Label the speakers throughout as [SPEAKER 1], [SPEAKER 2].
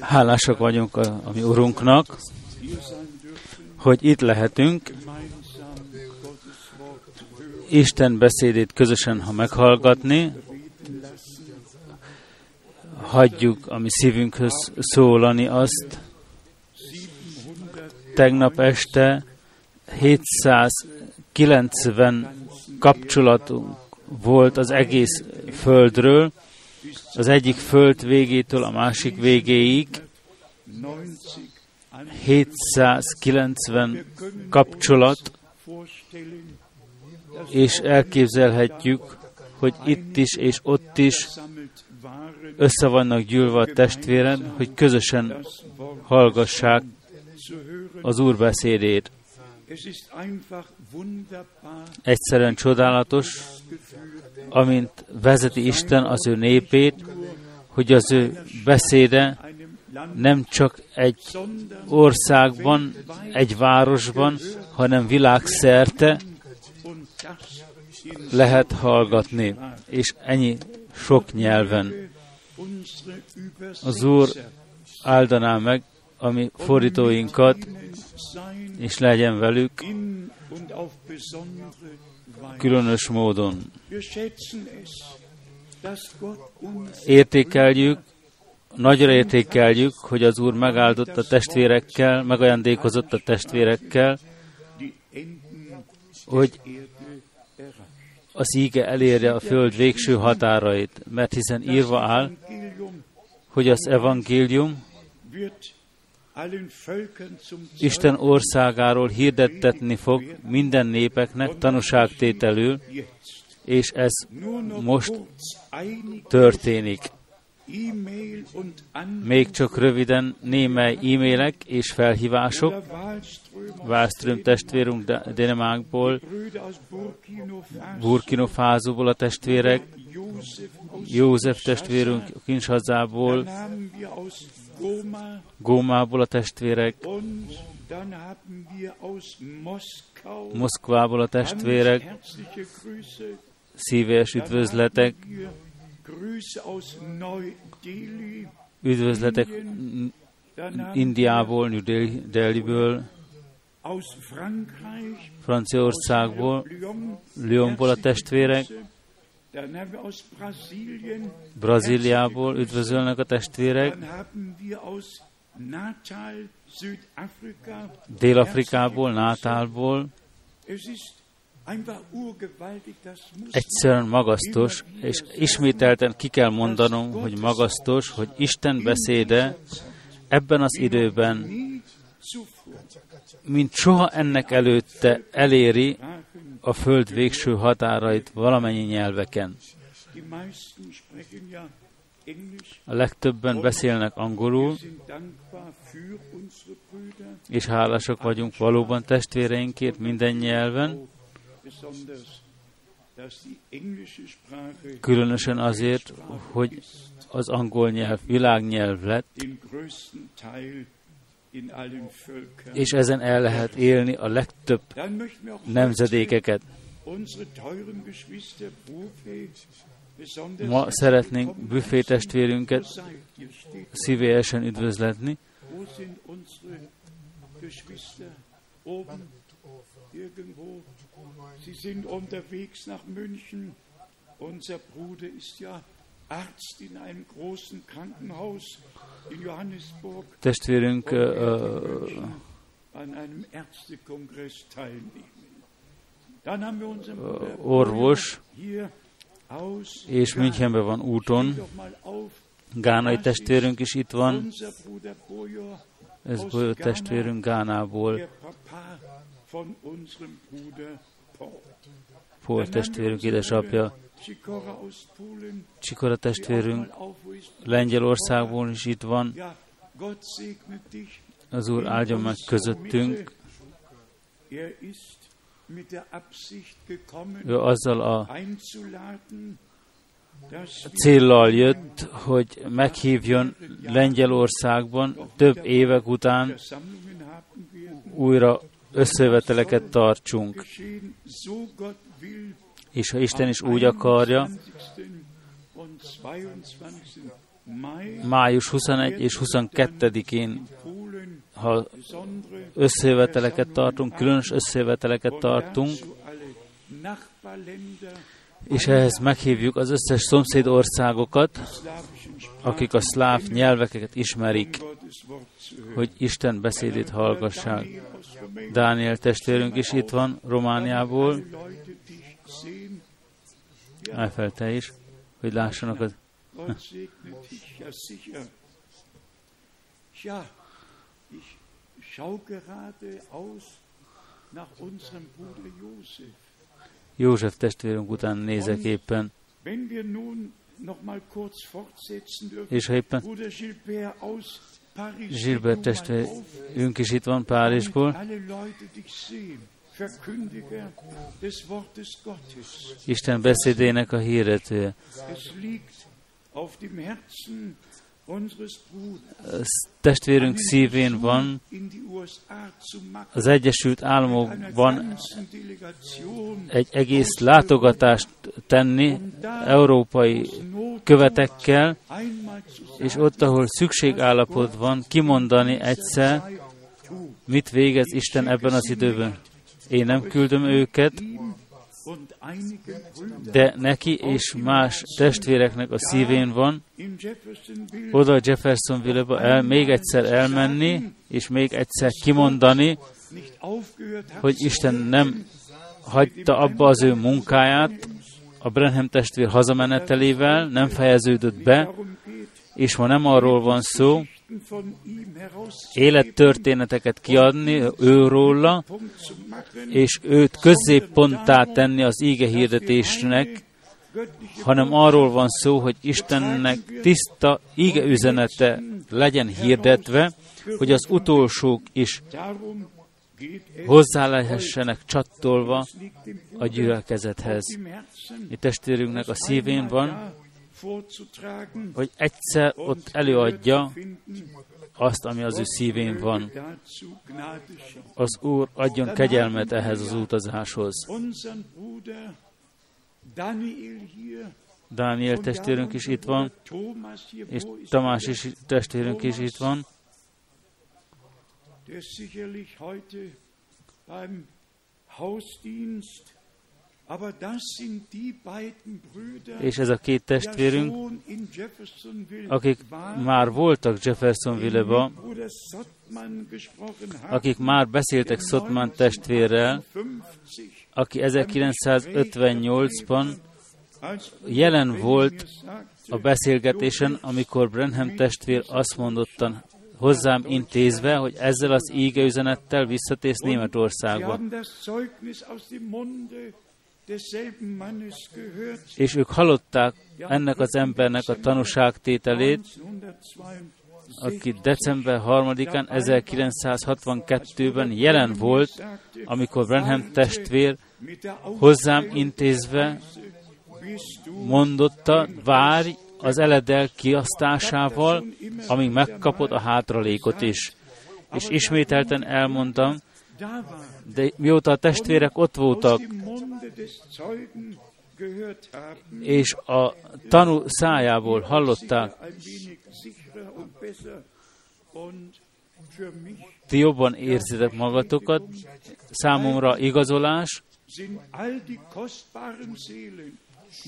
[SPEAKER 1] Hálásak vagyunk a, a mi Urunknak, hogy itt lehetünk, Isten beszédét közösen, ha meghallgatni, hagyjuk a mi szívünkhöz szólani azt. Tegnap este 790 kapcsolatunk volt az egész földről, az egyik föld végétől a másik végéig, 790 kapcsolat, és elképzelhetjük, hogy itt is és ott is össze vannak gyűlve a testvéren, hogy közösen hallgassák az Úr beszédét. Egyszerűen csodálatos, amint vezeti Isten az ő népét, hogy az ő beszéde nem csak egy országban, egy városban, hanem világszerte lehet hallgatni, és ennyi sok nyelven. Az Úr áldaná meg a mi fordítóinkat, és legyen velük különös módon. Értékeljük, nagyra értékeljük, hogy az Úr megáldott a testvérekkel, megajándékozott a testvérekkel, hogy az íge elérje a föld végső határait, mert hiszen írva áll, hogy az evangélium Isten országáról hirdettetni fog minden népeknek tanúságtételül, és ez most történik. Még csak röviden némely e-mailek és felhívások. Wallström testvérünk Dänemarkból, Burkina Fázóból a testvérek, József testvérünk Kinshazából, Gómából a testvérek, Moszkvából a testvérek, szíves üdvözletek, üdvözletek Indiából, New Delhi-ből, Franciaországból, Lyonból a testvérek, Brazíliából üdvözölnek a testvérek, Dél-Afrikából, Nátálból. Egyszerűen magasztos, és ismételten ki kell mondanom, hogy magasztos, hogy Isten beszéde ebben az időben, mint soha ennek előtte eléri a föld végső határait valamennyi nyelveken. A legtöbben beszélnek angolul, és hálásak vagyunk valóban testvéreinkért minden nyelven, különösen azért, hogy az angol nyelv világnyelv lett, és ezen el lehet élni a legtöbb nemzedékeket. Ma szeretnénk büfé testvérünket szívélyesen üdvözletni. Sie sind unterwegs nach München. Unser Bruder ist ja Arzt in einem großen Krankenhaus in Johannesburg. Testvérünk uh, orvos, és Münchenben van úton. Gánai testvérünk is itt van. Ez Bolyó testvérünk Gánából. Paul testvérünk édesapja. Csikora testvérünk Lengyelországból is itt van. Az Úr áldjon meg közöttünk. Ő azzal a céllal jött, hogy meghívjon Lengyelországban több évek után újra összeveteleket tartsunk. És ha Isten is úgy akarja, május 21 és 22-én, ha összejöveteleket tartunk, különös összejöveteleket tartunk, és ehhez meghívjuk az összes szomszéd országokat, akik a szláv nyelveket ismerik, hogy Isten beszédét hallgassák. Dániel testvérünk is itt van, Romániából. Elfel te is, hogy lássanak az... Ja, ich schau gerade aus nach unserem Bruder Josef. József testvérünk után nézek éppen. És ha éppen Gilbert testvérünk is itt van Párizsból, Isten beszédének a hirdetője testvérünk szívén van, az Egyesült Államokban egy egész látogatást tenni európai követekkel, és ott, ahol szükségállapot van, kimondani egyszer, mit végez Isten ebben az időben. Én nem küldöm őket, de neki és más testvéreknek a szívén van, oda Jeffersonville-ba el, még egyszer elmenni, és még egyszer kimondani, hogy Isten nem hagyta abba az ő munkáját, a Brenham testvér hazamenetelével, nem fejeződött be, és ma nem arról van szó, élettörténeteket kiadni őróla, és őt középponttá tenni az íge hirdetésnek, hanem arról van szó, hogy Istennek tiszta íge üzenete legyen hirdetve, hogy az utolsók is hozzá lehessenek csattolva a gyülekezethez. Mi testvérünknek a szívén van, hogy egyszer ott előadja azt, ami az ő szívén van. Az Úr adjon kegyelmet ehhez az utazáshoz. Dániel testvérünk is itt van, és Tamás is testvérünk is itt van. Hausdienst és ez a két testvérünk, akik már voltak Jeffersonville-ba, akik már beszéltek Szotman testvérrel, aki 1958-ban jelen volt a beszélgetésen, amikor Brenham testvér azt mondottan hozzám intézve, hogy ezzel az íge üzenettel visszatész Németországba és ők hallották ennek az embernek a tanúságtételét, aki december 3-án 1962-ben jelen volt, amikor Brenham testvér hozzám intézve mondotta, várj az eledel kiasztásával, amíg megkapod a hátralékot is. És ismételten elmondtam, de mióta a testvérek ott voltak, és a tanú szájából hallották, ti jobban érzitek magatokat, számomra igazolás,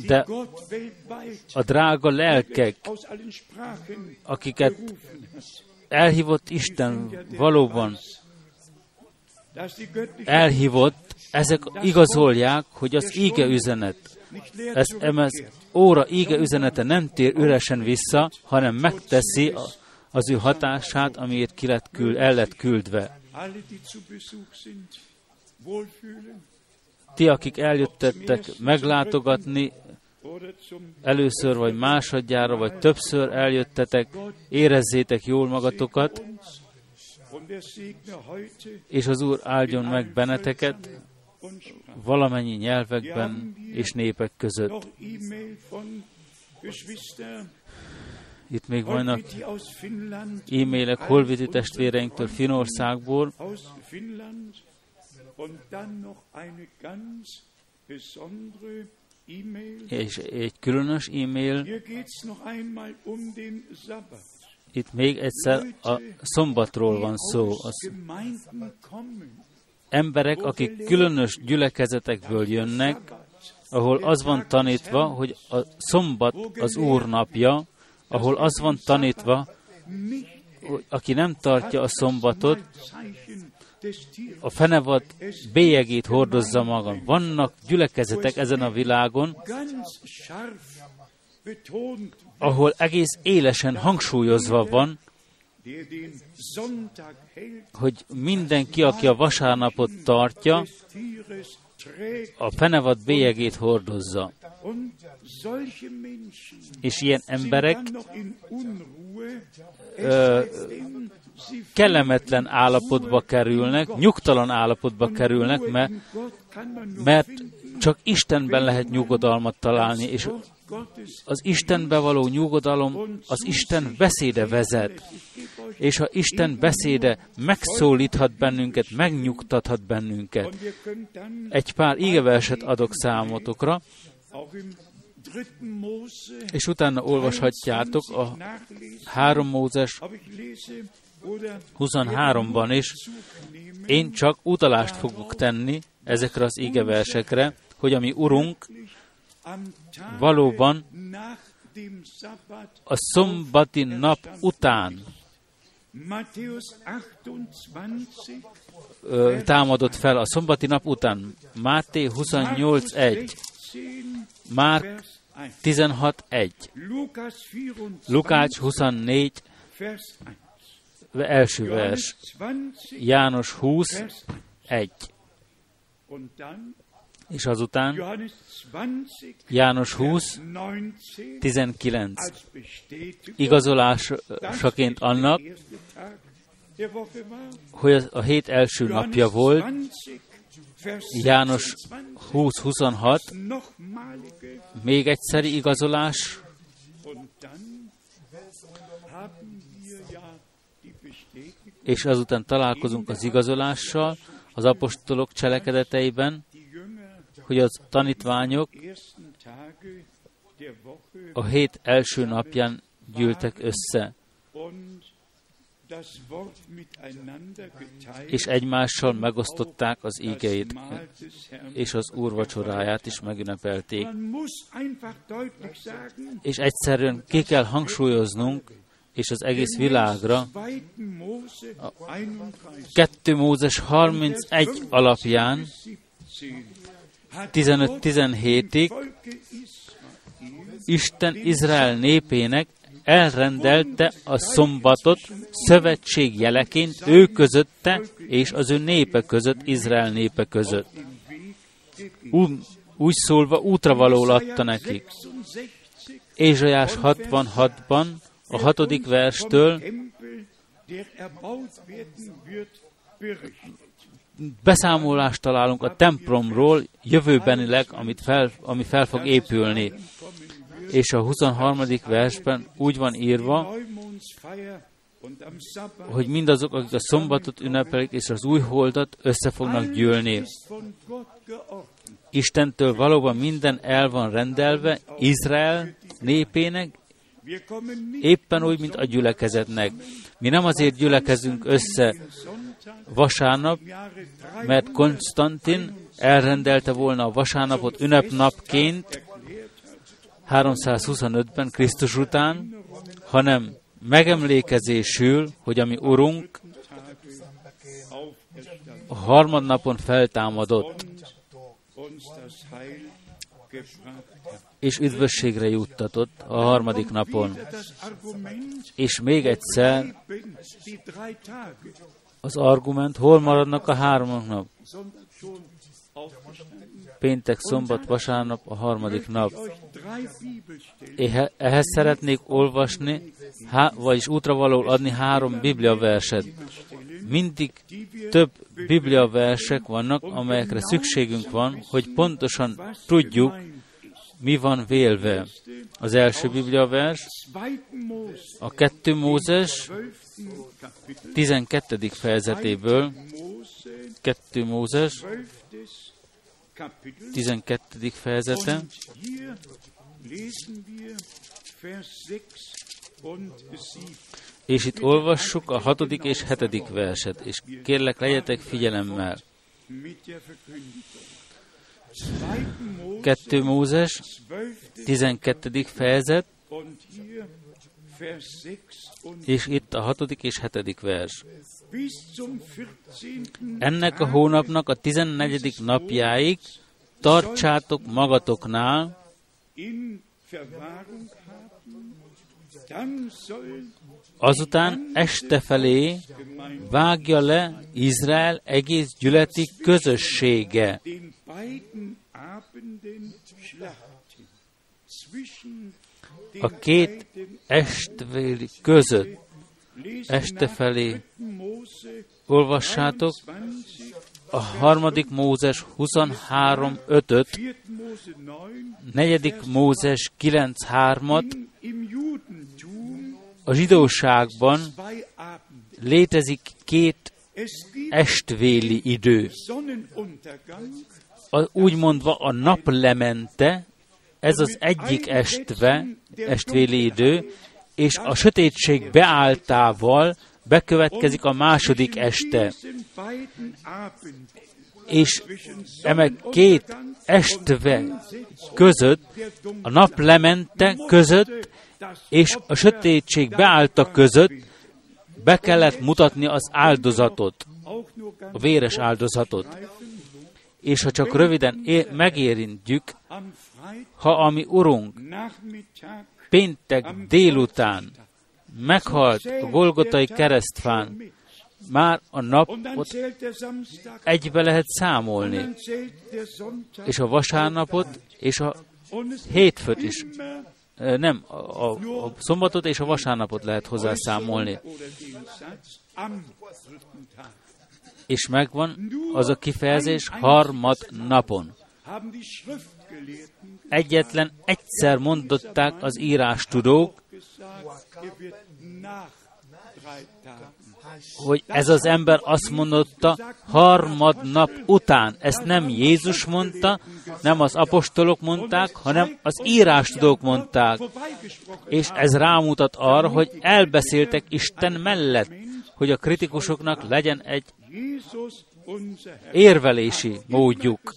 [SPEAKER 1] de a drága lelkek, akiket elhívott Isten valóban elhívott, ezek igazolják, hogy az íge üzenet, ez, ez óra íge üzenete nem tér üresen vissza, hanem megteszi az ő hatását, amiért ki lett küld, el lett küldve. Ti, akik eljöttettek meglátogatni, először vagy másodjára, vagy többször eljöttetek, érezzétek jól magatokat, és az Úr áldjon meg benneteket valamennyi nyelvekben és népek között. Itt még vannak e-mailek holviti testvéreinktől Finországból, és egy különös e-mail. Itt még egyszer a szombatról van szó. Az emberek, akik különös gyülekezetekből jönnek, ahol az van tanítva, hogy a szombat az Úr napja, ahol az van tanítva, hogy aki nem tartja a szombatot, a fenevad bélyegét hordozza maga. Vannak gyülekezetek ezen a világon, ahol egész élesen hangsúlyozva van, hogy mindenki, aki a vasárnapot tartja, a fenevad bélyegét hordozza. És ilyen emberek ö, kellemetlen állapotba kerülnek, nyugtalan állapotba kerülnek, mert, mert csak Istenben lehet nyugodalmat találni, és az Istenbe való nyugodalom az Isten beszéde vezet. És ha Isten beszéde megszólíthat bennünket, megnyugtathat bennünket. Egy pár ígeverset adok számotokra, és utána olvashatjátok a 3 Mózes 23-ban is. Én csak utalást fogok tenni ezekre az ígeversekre, hogy ami Urunk valóban a szombati nap után támadott fel a szombati nap után. Máté 28.1, Márk 16.1, Lukács 24, első vers, János 20, 1. És azután János 20, 19. Igazolásaként annak, hogy a hét első napja volt, János 20-26, még egyszeri igazolás, és azután találkozunk az igazolással az apostolok cselekedeteiben, hogy az tanítványok a hét első napján gyűltek össze, és egymással megosztották az ígeit, és az Úr vacsoráját is megünnepelték. És egyszerűen ki kell hangsúlyoznunk, és az egész világra a 2 Mózes 31 alapján 15-17-ig Isten Izrael népének elrendelte a szombatot szövetség jeleként ő közötte és az ő népe között, Izrael népe között. Úgy, úgy szólva útra való adta nekik. Ézsajás 66-ban, a hatodik verstől beszámolást találunk a templomról jövőbenileg, amit fel, ami fel fog épülni. És a 23. versben úgy van írva, hogy mindazok, akik a szombatot ünnepelik és az új holdat össze fognak gyűlni. Istentől valóban minden el van rendelve Izrael népének, éppen úgy, mint a gyülekezetnek. Mi nem azért gyülekezünk össze vasárnap, mert Konstantin elrendelte volna a vasárnapot ünnepnapként 325-ben Krisztus után, hanem megemlékezésül, hogy ami Urunk a harmadnapon feltámadott, és üdvösségre juttatott a harmadik napon. És még egyszer az argument, hol maradnak a három nap? Péntek, szombat, vasárnap, a harmadik nap. Ehhez szeretnék olvasni, há, vagyis útra való adni három bibliaverset. Mindig több bibliaversek vannak, amelyekre szükségünk van, hogy pontosan tudjuk, mi van vélve. Az első bibliavers, a kettő Mózes 12. fejezetéből, 2 Mózes, 12. fejezete. És itt olvassuk a hatodik és hetedik verset, és kérlek, legyetek figyelemmel. 2 Mózes, 12. fejezet, és itt a hatodik és hetedik vers. Ennek a hónapnak a tizennegyedik napjáig tartsátok magatoknál, azután este felé vágja le Izrael egész gyületi közössége. A két estvéli között este felé olvassátok a harmadik Mózes 23 5 negyedik Mózes 9 3-at, a zsidóságban létezik két estvéli idő. A, úgy mondva a naplemente, ez az egyik estve, estvéli idő, és a sötétség beáltával bekövetkezik a második este. És eme két estve között, a naplemente között, és a sötétség beállta között be kellett mutatni az áldozatot, a véres áldozatot. És ha csak röviden é- megérintjük, ha ami Urunk péntek délután meghalt a Golgotai keresztfán, már a napot egybe lehet számolni, és a vasárnapot, és a hétfőt is. Nem, a, a, a szombatot és a vasárnapot lehet hozzá számolni. És megvan az a kifejezés harmad napon egyetlen egyszer mondották az írástudók, hogy ez az ember azt mondotta harmad nap után. Ezt nem Jézus mondta, nem az apostolok mondták, hanem az írástudók mondták. És ez rámutat arra, hogy elbeszéltek Isten mellett, hogy a kritikusoknak legyen egy érvelési módjuk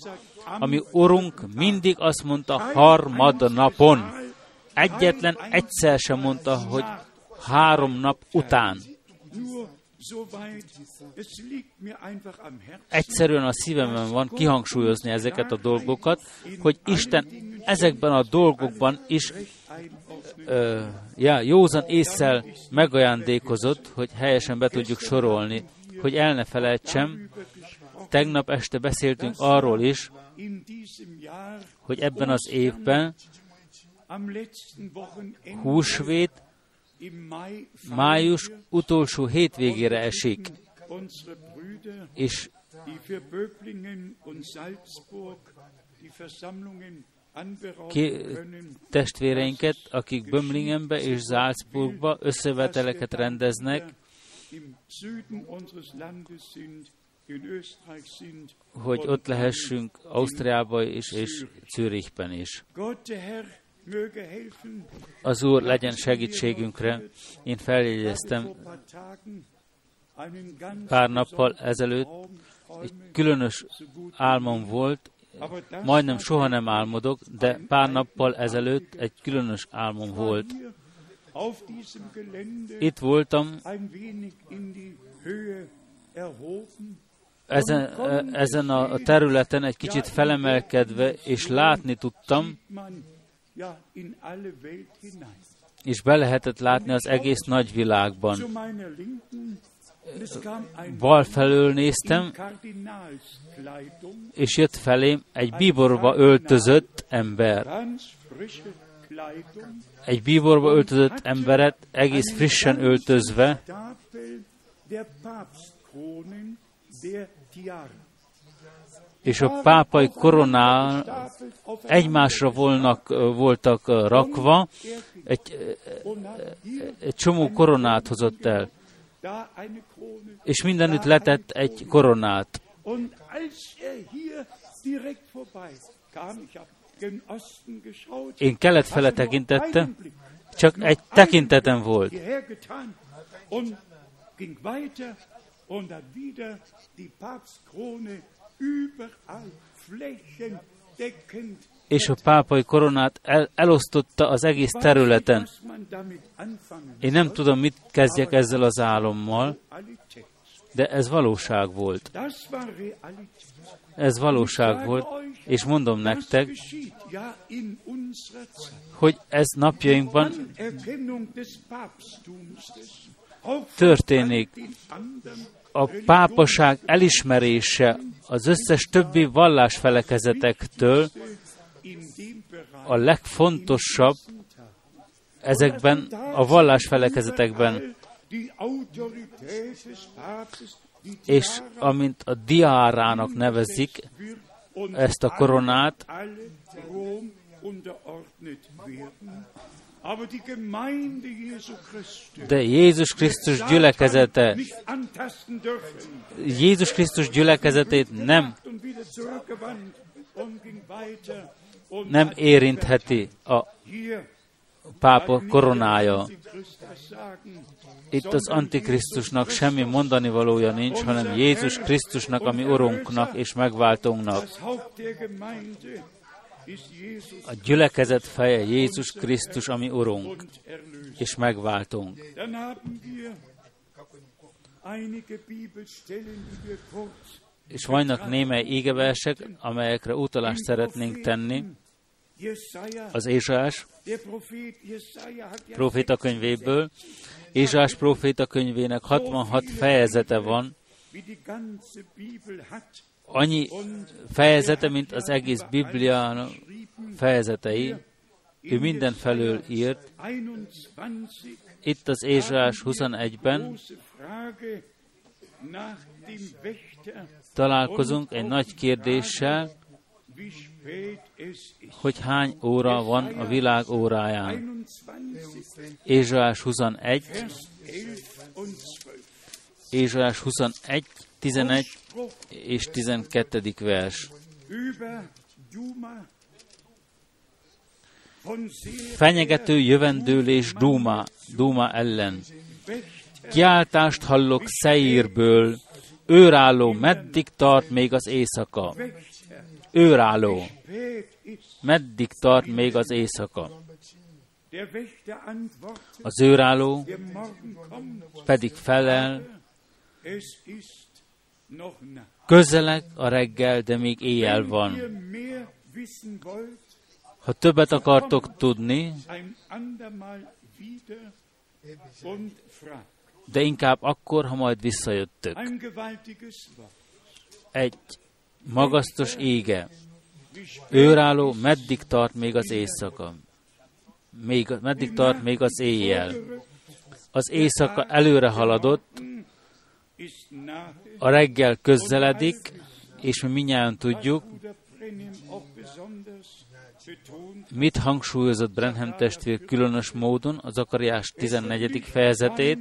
[SPEAKER 1] ami Urunk mindig azt mondta harmad napon. Egyetlen egyszer sem mondta, hogy három nap után. Egyszerűen a szívemben van kihangsúlyozni ezeket a dolgokat, hogy Isten ezekben a dolgokban is ö, ja, józan észsel megajándékozott, hogy helyesen be tudjuk sorolni, hogy el ne felejtsem, tegnap este beszéltünk arról is, hogy ebben az évben húsvét május utolsó hétvégére esik, és ki testvéreinket, akik Bömlingenbe és Salzburgba összeveteleket rendeznek, hogy ott lehessünk Ausztriában is, és Zürichben is. Az Úr legyen segítségünkre. Én feljegyeztem pár nappal ezelőtt, egy különös álmom volt, majdnem soha nem álmodok, de pár nappal ezelőtt egy különös álmom volt. Itt voltam ezen, ezen a területen egy kicsit felemelkedve, és látni tudtam, és be lehetett látni az egész nagyvilágban. Bal felől néztem, és jött felém egy bíborba öltözött ember. Egy bíborba öltözött emberet egész frissen öltözve, és a pápai koronál egymásra volnak, voltak rakva, egy, egy csomó koronát hozott el, és mindenütt letett egy koronát. Én kelet fele tekintettem, csak egy tekintetem volt. És a pápai koronát el, elosztotta az egész területen. Én nem tudom, mit kezdjek ezzel az álommal, de ez valóság volt. Ez valóság volt, és mondom nektek, hogy ez napjainkban történik. A pápaság elismerése az összes többi vallásfelekezetektől a legfontosabb ezekben a vallásfelekezetekben, és amint a diárának nevezik ezt a koronát, de Jézus Krisztus gyülekezete, Jézus Krisztus gyülekezetét nem nem érintheti a pápa koronája. Itt az Antikrisztusnak semmi mondani valója nincs, hanem Jézus Krisztusnak, ami Urunknak és megváltónknak. A gyülekezet feje Jézus Krisztus, ami Urunk és megváltunk. És vannak némely égeversek, amelyekre utalást szeretnénk tenni az Ézsás proféta könyvéből. Ézsás proféta könyvének 66 fejezete van, annyi fejezete, mint az egész Biblia fejezetei. Ő minden felől írt. Itt az Ézsás 21-ben találkozunk egy nagy kérdéssel, hogy hány óra van a világ óráján. Ézsás 21, Ézsás 21, 11 és 12. vers. Fenyegető jövendőlés Dúma, Dúma ellen. Kiáltást hallok Szeírből, őrálló, meddig tart még az éjszaka? őrálló. Meddig tart még az éjszaka? Az őrálló pedig felel, közeleg a reggel, de még éjjel van. Ha többet akartok tudni, de inkább akkor, ha majd visszajöttök. Egy magasztos ége, őrálló, meddig tart még az éjszaka? Még, meddig tart még az éjjel? Az éjszaka előre haladott, a reggel közeledik, és mi minnyáján tudjuk, mit hangsúlyozott Brenham testvér különös módon az Akariás 14. fejezetét,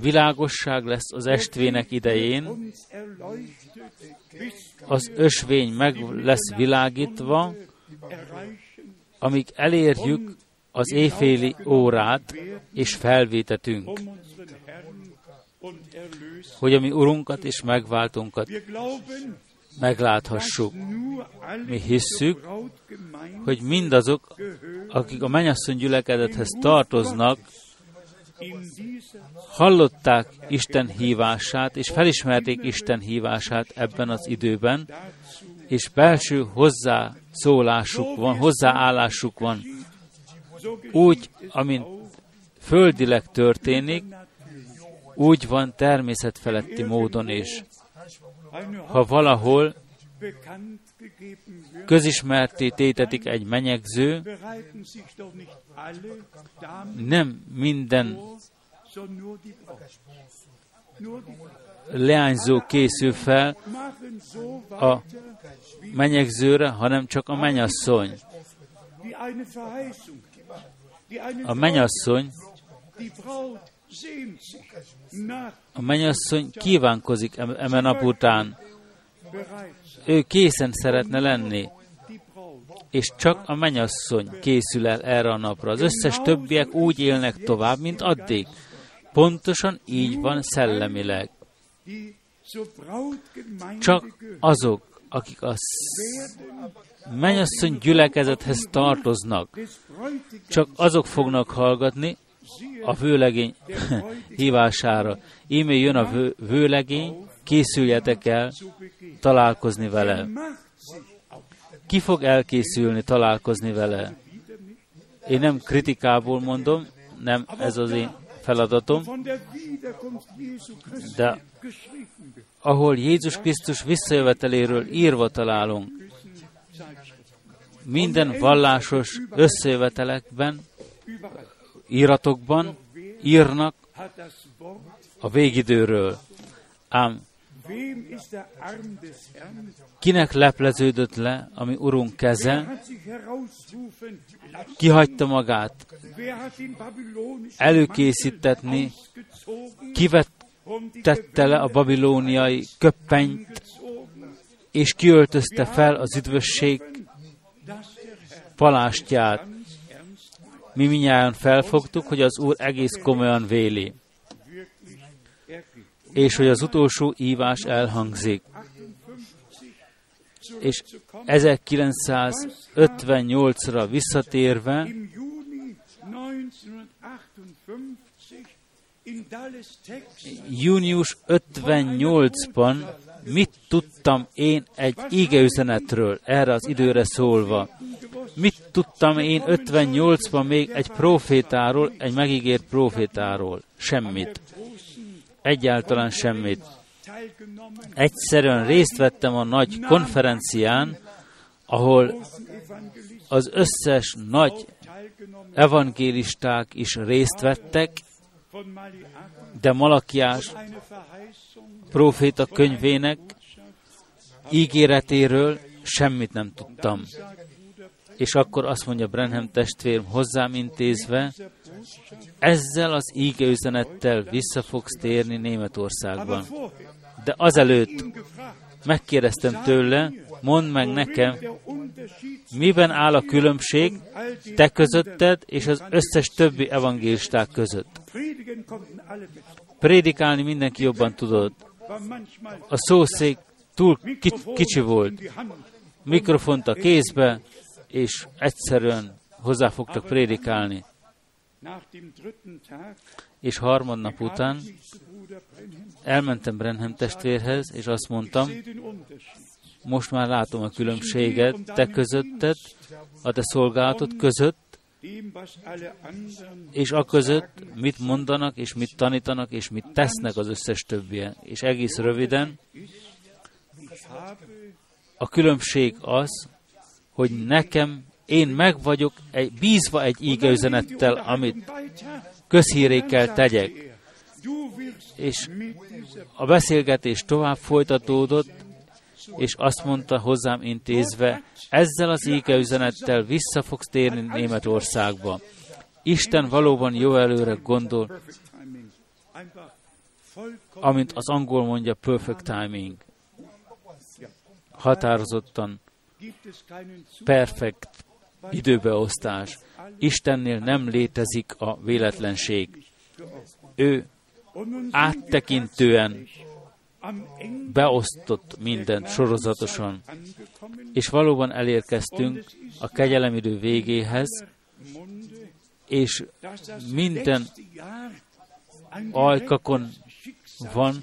[SPEAKER 1] Világosság lesz az estvének idején, az ösvény meg lesz világítva, amíg elérjük az éjféli órát, és felvétetünk, hogy a mi Urunkat és megváltunkat megláthassuk. Mi hisszük, hogy mindazok, akik a mennyasszony gyülekedethez tartoznak, hallották Isten hívását, és felismerték Isten hívását ebben az időben, és belső hozzászólásuk van, hozzáállásuk van, úgy, amint földileg történik, úgy van természetfeletti módon is. Ha valahol közismerté tétetik egy menyegző, nem minden leányzó készül fel a menyegzőre, hanem csak a menyasszony. A menyasszony a menyasszony kívánkozik emen nap után, ő készen szeretne lenni, és csak a menyasszony készül el erre a napra. Az összes többiek úgy élnek tovább, mint addig. Pontosan így van szellemileg. Csak azok, akik a mennyasszony gyülekezethez tartoznak, csak azok fognak hallgatni a vőlegény hívására. Íme jön a vő, vőlegény, készüljetek el találkozni vele. Ki fog elkészülni találkozni vele? Én nem kritikából mondom, nem ez az én feladatom, de ahol Jézus Krisztus visszajöveteléről írva találunk, minden vallásos összejövetelekben, íratokban írnak a végidőről. Ám kinek lepleződött le, ami Urunk keze, kihagyta magát előkészítetni, kivettette le a babilóniai köppenyt, és kiöltözte fel az üdvösség palástját. Mi minnyáján felfogtuk, hogy az Úr egész komolyan véli, és hogy az utolsó ívás elhangzik. És 1958-ra visszatérve, június 58-ban mit tudtam én egy ígeüzenetről, erre az időre szólva. Mit tudtam én 58-ban még egy profétáról, egy megígért profétáról? Semmit. Egyáltalán semmit. Egyszerűen részt vettem a nagy konferencián, ahol az összes nagy evangélisták is részt vettek, de Malakiás proféta könyvének ígéretéről semmit nem tudtam. És akkor azt mondja Brenham testvérem hozzám intézve, ezzel az ígeüzenettel vissza fogsz térni Németországban. De azelőtt megkérdeztem tőle, mondd meg nekem, miben áll a különbség te közötted és az összes többi evangélisták között. Prédikálni mindenki jobban tudott. A szószék túl kicsi volt. Mikrofont a kézbe, és egyszerűen hozzáfogtak prédikálni. És harmadnap után elmentem Brenham testvérhez, és azt mondtam, most már látom a különbséget te közötted, a te szolgálatod között, és a között mit mondanak, és mit tanítanak, és mit tesznek az összes többien. És egész röviden, a különbség az, hogy nekem, én meg vagyok egy, bízva egy ígeüzenettel, amit közhírékkel tegyek. És a beszélgetés tovább folytatódott, és azt mondta hozzám intézve, ezzel az égeüzenettel vissza fogsz térni Németországba. Isten valóban jó előre gondol, amint az angol mondja, perfect timing. Határozottan, perfekt időbeosztás. Istennél nem létezik a véletlenség. Ő áttekintően beosztott mindent sorozatosan, és valóban elérkeztünk a kegyelemidő végéhez, és minden ajkakon van,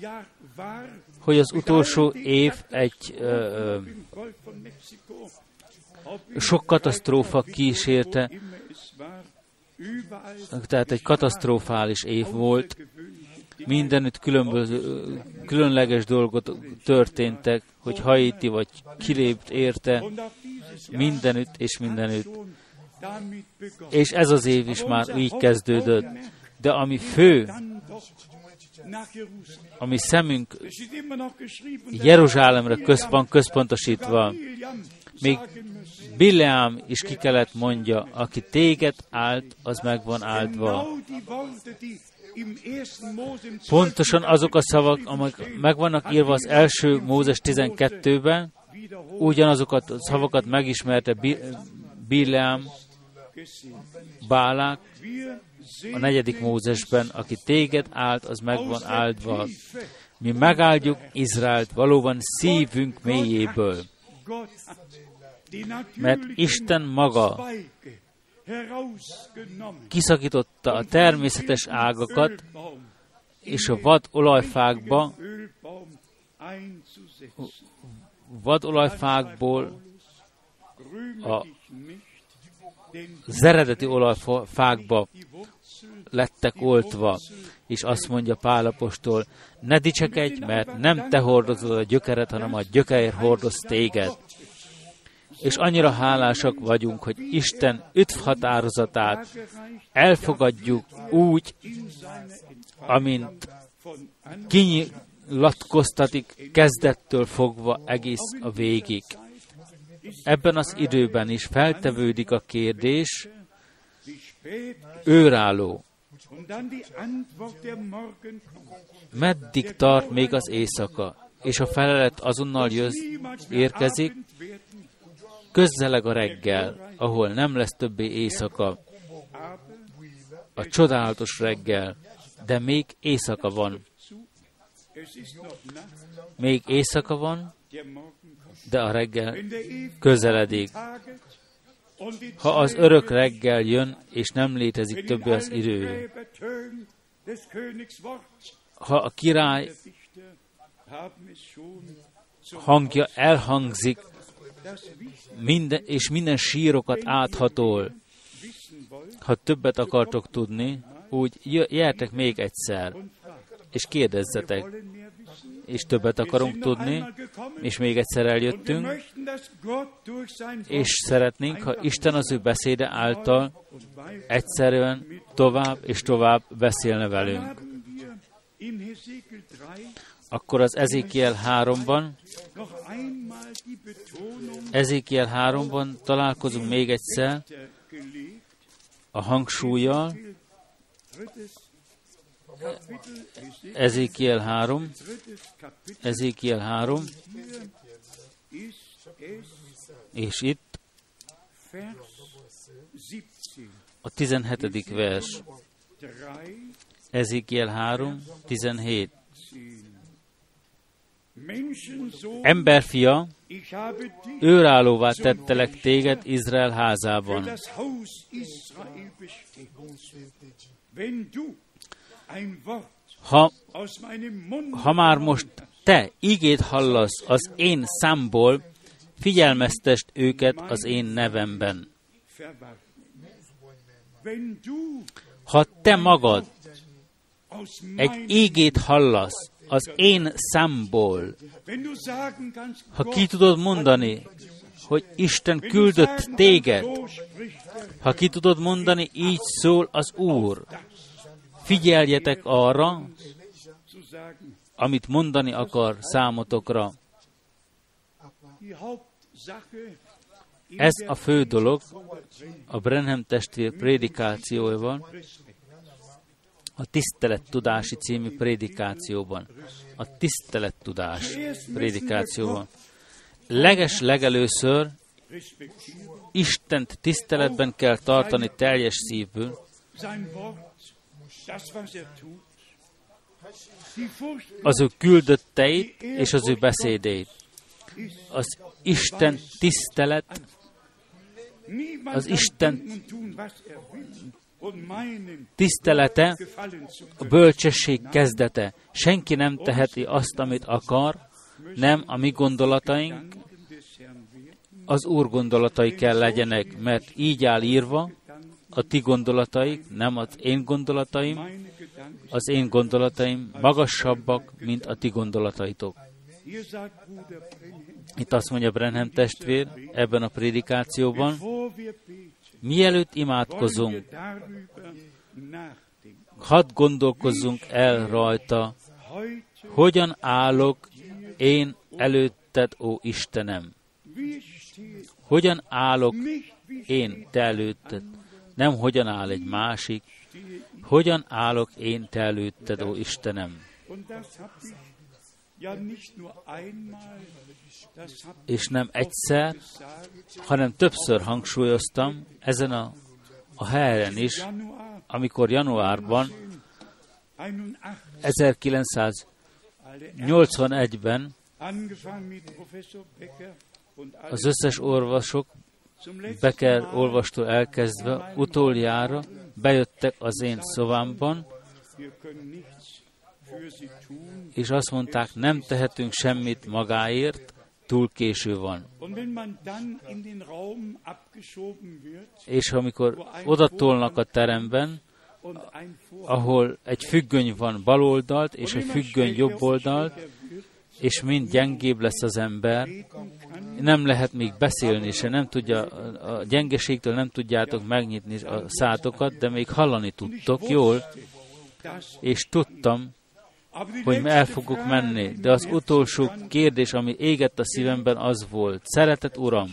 [SPEAKER 1] hogy az utolsó év egy ö, sok katasztrófa kísérte, tehát egy katasztrofális év volt, mindenütt különböző, különleges dolgot történtek, hogy Haiti vagy kilépт érte, mindenütt és mindenütt. És ez az év is már így kezdődött. De ami fő, ami szemünk Jeruzsálemre központ, központosítva, Még Bileám is ki kellett mondja, aki téged ált, az meg van áldva. Pontosan azok a szavak, amik meg vannak írva az első Mózes 12-ben, ugyanazokat a szavakat megismerte Bileám, Bálák, a negyedik Mózesben, aki téged ált, az meg van áldva. Mi megáldjuk Izraelt valóban szívünk mélyéből. Mert Isten maga kiszakította a természetes ágakat, és a vad olajfákba, vad olajfákból a az eredeti olajfákba lettek oltva, és azt mondja Pálapostól, ne dicsekedj, mert nem te hordozod a gyökeret, hanem a gyökerér hordoz téged. És annyira hálásak vagyunk, hogy Isten üdv elfogadjuk úgy, amint kinyilatkoztatik kezdettől fogva egész a végig. Ebben az időben is feltevődik a kérdés, őrálló. Meddig tart még az éjszaka? És a felelet azonnal jöz, érkezik, közzeleg a reggel, ahol nem lesz többé éjszaka. A csodálatos reggel, de még éjszaka van. Még éjszaka van, de a reggel közeledik. Ha az örök reggel jön, és nem létezik többé az idő, ha a király hangja elhangzik, minden, és minden sírokat áthatol, ha többet akartok tudni, úgy jöjjetek még egyszer, és kérdezzetek, és többet akarunk tudni, és még egyszer eljöttünk, és szeretnénk, ha Isten az ő beszéde által egyszerűen tovább és tovább beszélne velünk. Akkor az Ezékiel 3-ban, Ezékiel 3-ban találkozunk még egyszer a hangsúlyjal, Ezékiel 3, Ezékiel 3, és itt a 17. vers. Ezékiel 3, 17. Emberfia, őrállóvá tettelek téged Izrael házában. Ha, ha már most te igét hallasz az én számból, figyelmeztest őket az én nevemben. Ha te magad egy ígét hallasz az én számból, ha ki tudod mondani, hogy Isten küldött téged, ha ki tudod mondani, így szól az Úr, Figyeljetek arra, amit mondani akar számotokra. Ez a fő dolog a Brenham testvér prédikációjában, a Tisztelettudási című prédikációban. A Tisztelettudás prédikációban. Leges legelőször Istent tiszteletben kell tartani teljes szívből, az ő küldötteit és az ő beszédét. Az Isten tisztelet, az Isten tisztelete, a bölcsesség kezdete. Senki nem teheti azt, amit akar, nem a mi gondolataink, az Úr gondolatai kell legyenek, mert így áll írva, a ti gondolataik, nem az én gondolataim, az én gondolataim magasabbak, mint a ti gondolataitok. Itt azt mondja Brenhem testvér ebben a prédikációban, mielőtt imádkozunk, hadd gondolkozzunk el rajta, hogyan állok én előtted, ó Istenem. hogyan állok én te előtted, nem hogyan áll egy másik, hogyan állok én te előtted, ó Istenem. És nem egyszer, hanem többször hangsúlyoztam ezen a, a helyen is, amikor januárban 1981-ben az összes orvosok Becker olvastól elkezdve utoljára bejöttek az én szobámban, és azt mondták, nem tehetünk semmit magáért, túl késő van. És amikor odatolnak a teremben, ahol egy függöny van baloldalt, és egy függöny jobboldalt, és mind gyengébb lesz az ember, nem lehet még beszélni se, nem tudja, a gyengeségtől nem tudjátok megnyitni a szátokat, de még hallani tudtok jól, és tudtam, hogy el fogok menni. De az utolsó kérdés, ami égett a szívemben, az volt, szeretett Uram,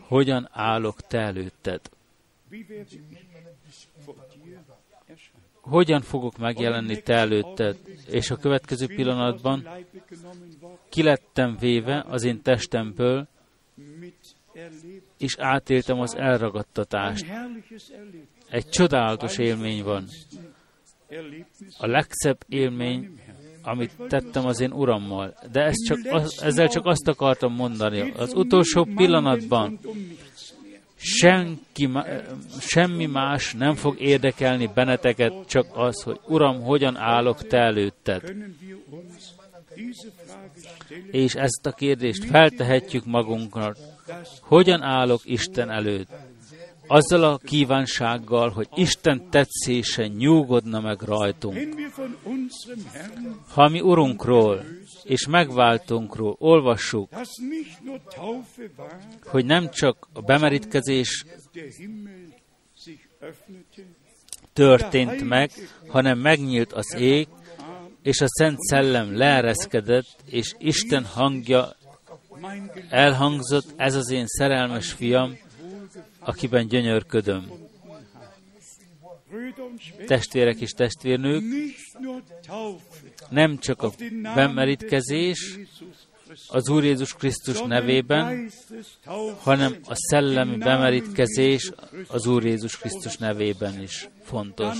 [SPEAKER 1] hogyan állok Te előtted? hogyan fogok megjelenni te előtted, és a következő pillanatban kilettem véve az én testemből, és átéltem az elragadtatást. Egy csodálatos élmény van. A legszebb élmény, amit tettem az én urammal. De ezt csak, ezzel csak azt akartam mondani. Az utolsó pillanatban senki, semmi más nem fog érdekelni benneteket, csak az, hogy Uram, hogyan állok te előtted. És ezt a kérdést feltehetjük magunknak. Hogyan állok Isten előtt? Azzal a kívánsággal, hogy Isten tetszése nyugodna meg rajtunk. Ha mi Urunkról és megváltunkról olvassuk, hogy nem csak a bemerítkezés történt meg, hanem megnyílt az ég, és a Szent Szellem leereszkedett, és Isten hangja elhangzott, ez az én szerelmes fiam, akiben gyönyörködöm. Testvérek és testvérnők, nem csak a bemerítkezés az Úr Jézus Krisztus nevében, hanem a szellemi bemerítkezés az Úr Jézus Krisztus nevében is fontos.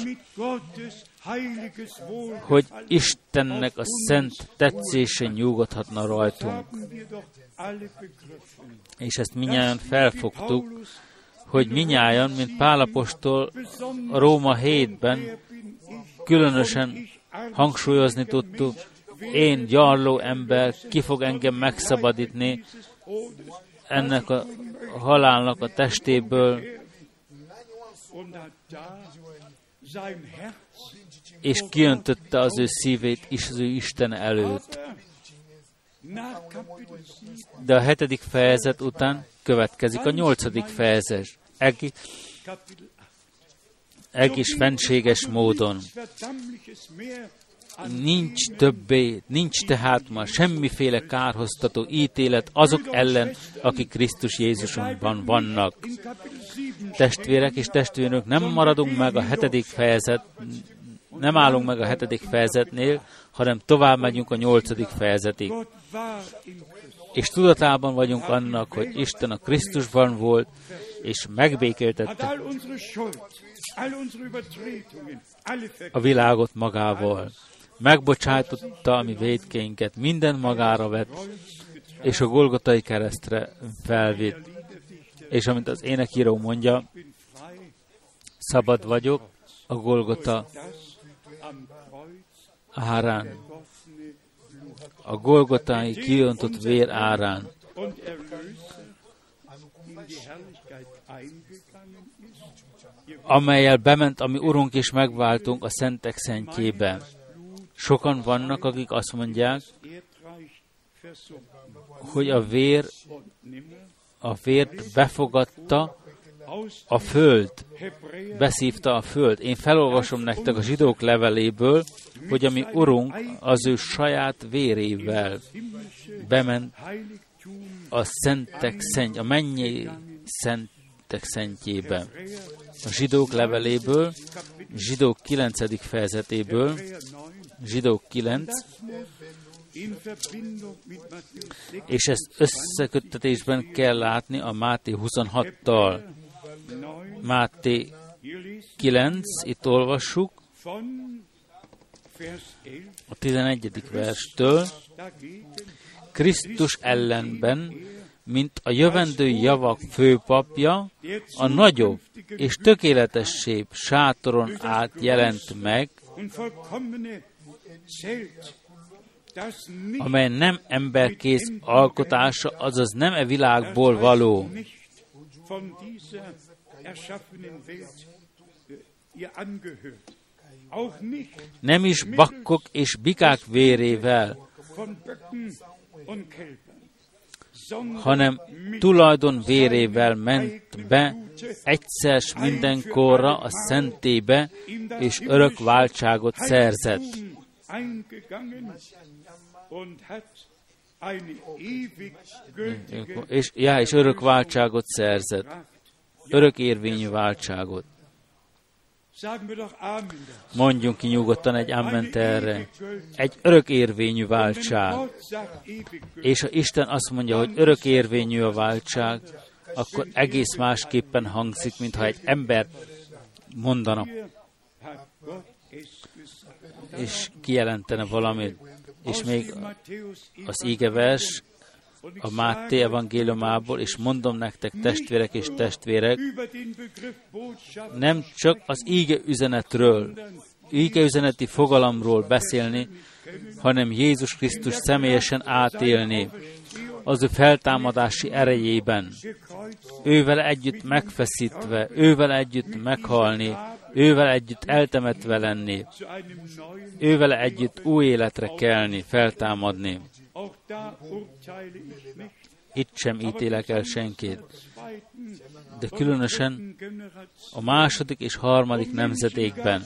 [SPEAKER 1] Hogy Istennek a szent tetszése nyugodhatna rajtunk. És ezt minnyáján felfogtuk, hogy minnyáján, mint Pálapostól Róma 7-ben különösen hangsúlyozni tudtuk, én gyarló ember, ki fog engem megszabadítni ennek a halálnak a testéből, és kiöntötte az ő szívét is az ő Isten előtt. De a hetedik fejezet után következik a nyolcadik fejezet. Egész, egész fenséges módon. Nincs többé, nincs tehát már semmiféle kárhoztató ítélet azok ellen, akik Krisztus Jézusonban vannak. Testvérek és testvérnök, nem maradunk meg a hetedik fejezet, nem állunk meg a hetedik fejezetnél, hanem tovább megyünk a nyolcadik fejezetig. És tudatában vagyunk annak, hogy Isten a Krisztusban volt, és megbékéltette a világot magával. Megbocsájtotta a mi védkeinket, minden magára vett, és a Golgotai keresztre felvitt. És amint az énekíró mondja, szabad vagyok a Golgota árán, a Golgotai kiöntott vér árán, amelyel bement a mi Urunk és megváltunk a Szentek Szentjébe. Sokan vannak, akik azt mondják, hogy a vér, a vért befogadta a föld, beszívta a föld. Én felolvasom nektek a zsidók leveléből, hogy a mi Urunk az ő saját vérével bement a szentek szent, a mennyi szentek szentjébe. A zsidók leveléből, zsidók 9. fejezetéből, zsidók 9, és ezt összeköttetésben kell látni a Máté 26-tal. Máté 9, itt olvassuk, a 11. verstől, Krisztus ellenben, mint a jövendő javak főpapja, a nagyobb és tökéletesség sátoron át jelent meg, amely nem emberkész alkotása, azaz nem e világból való. Nem is bakkok és bikák vérével, hanem tulajdon vérével ment be egyszer mindenkorra a szentébe, és örök váltságot szerzett és, ja, és örök váltságot szerzett. Örök érvényű váltságot. Mondjunk ki nyugodtan egy amment erre. Egy örök érvényű váltság. És ha Isten azt mondja, hogy örök érvényű a váltság, akkor egész másképpen hangzik, mintha egy ember mondana és kijelentene valamit. És még az ígevers a Máté evangéliumából, és mondom nektek, testvérek és testvérek, nem csak az íge üzenetről, íge üzeneti fogalomról beszélni, hanem Jézus Krisztus személyesen átélni az ő feltámadási erejében, ővel együtt megfeszítve, ővel együtt meghalni, ővel együtt eltemetve lenni, ővel együtt új életre kelni, feltámadni. Itt sem ítélek el senkit, de különösen a második és harmadik nemzedékben,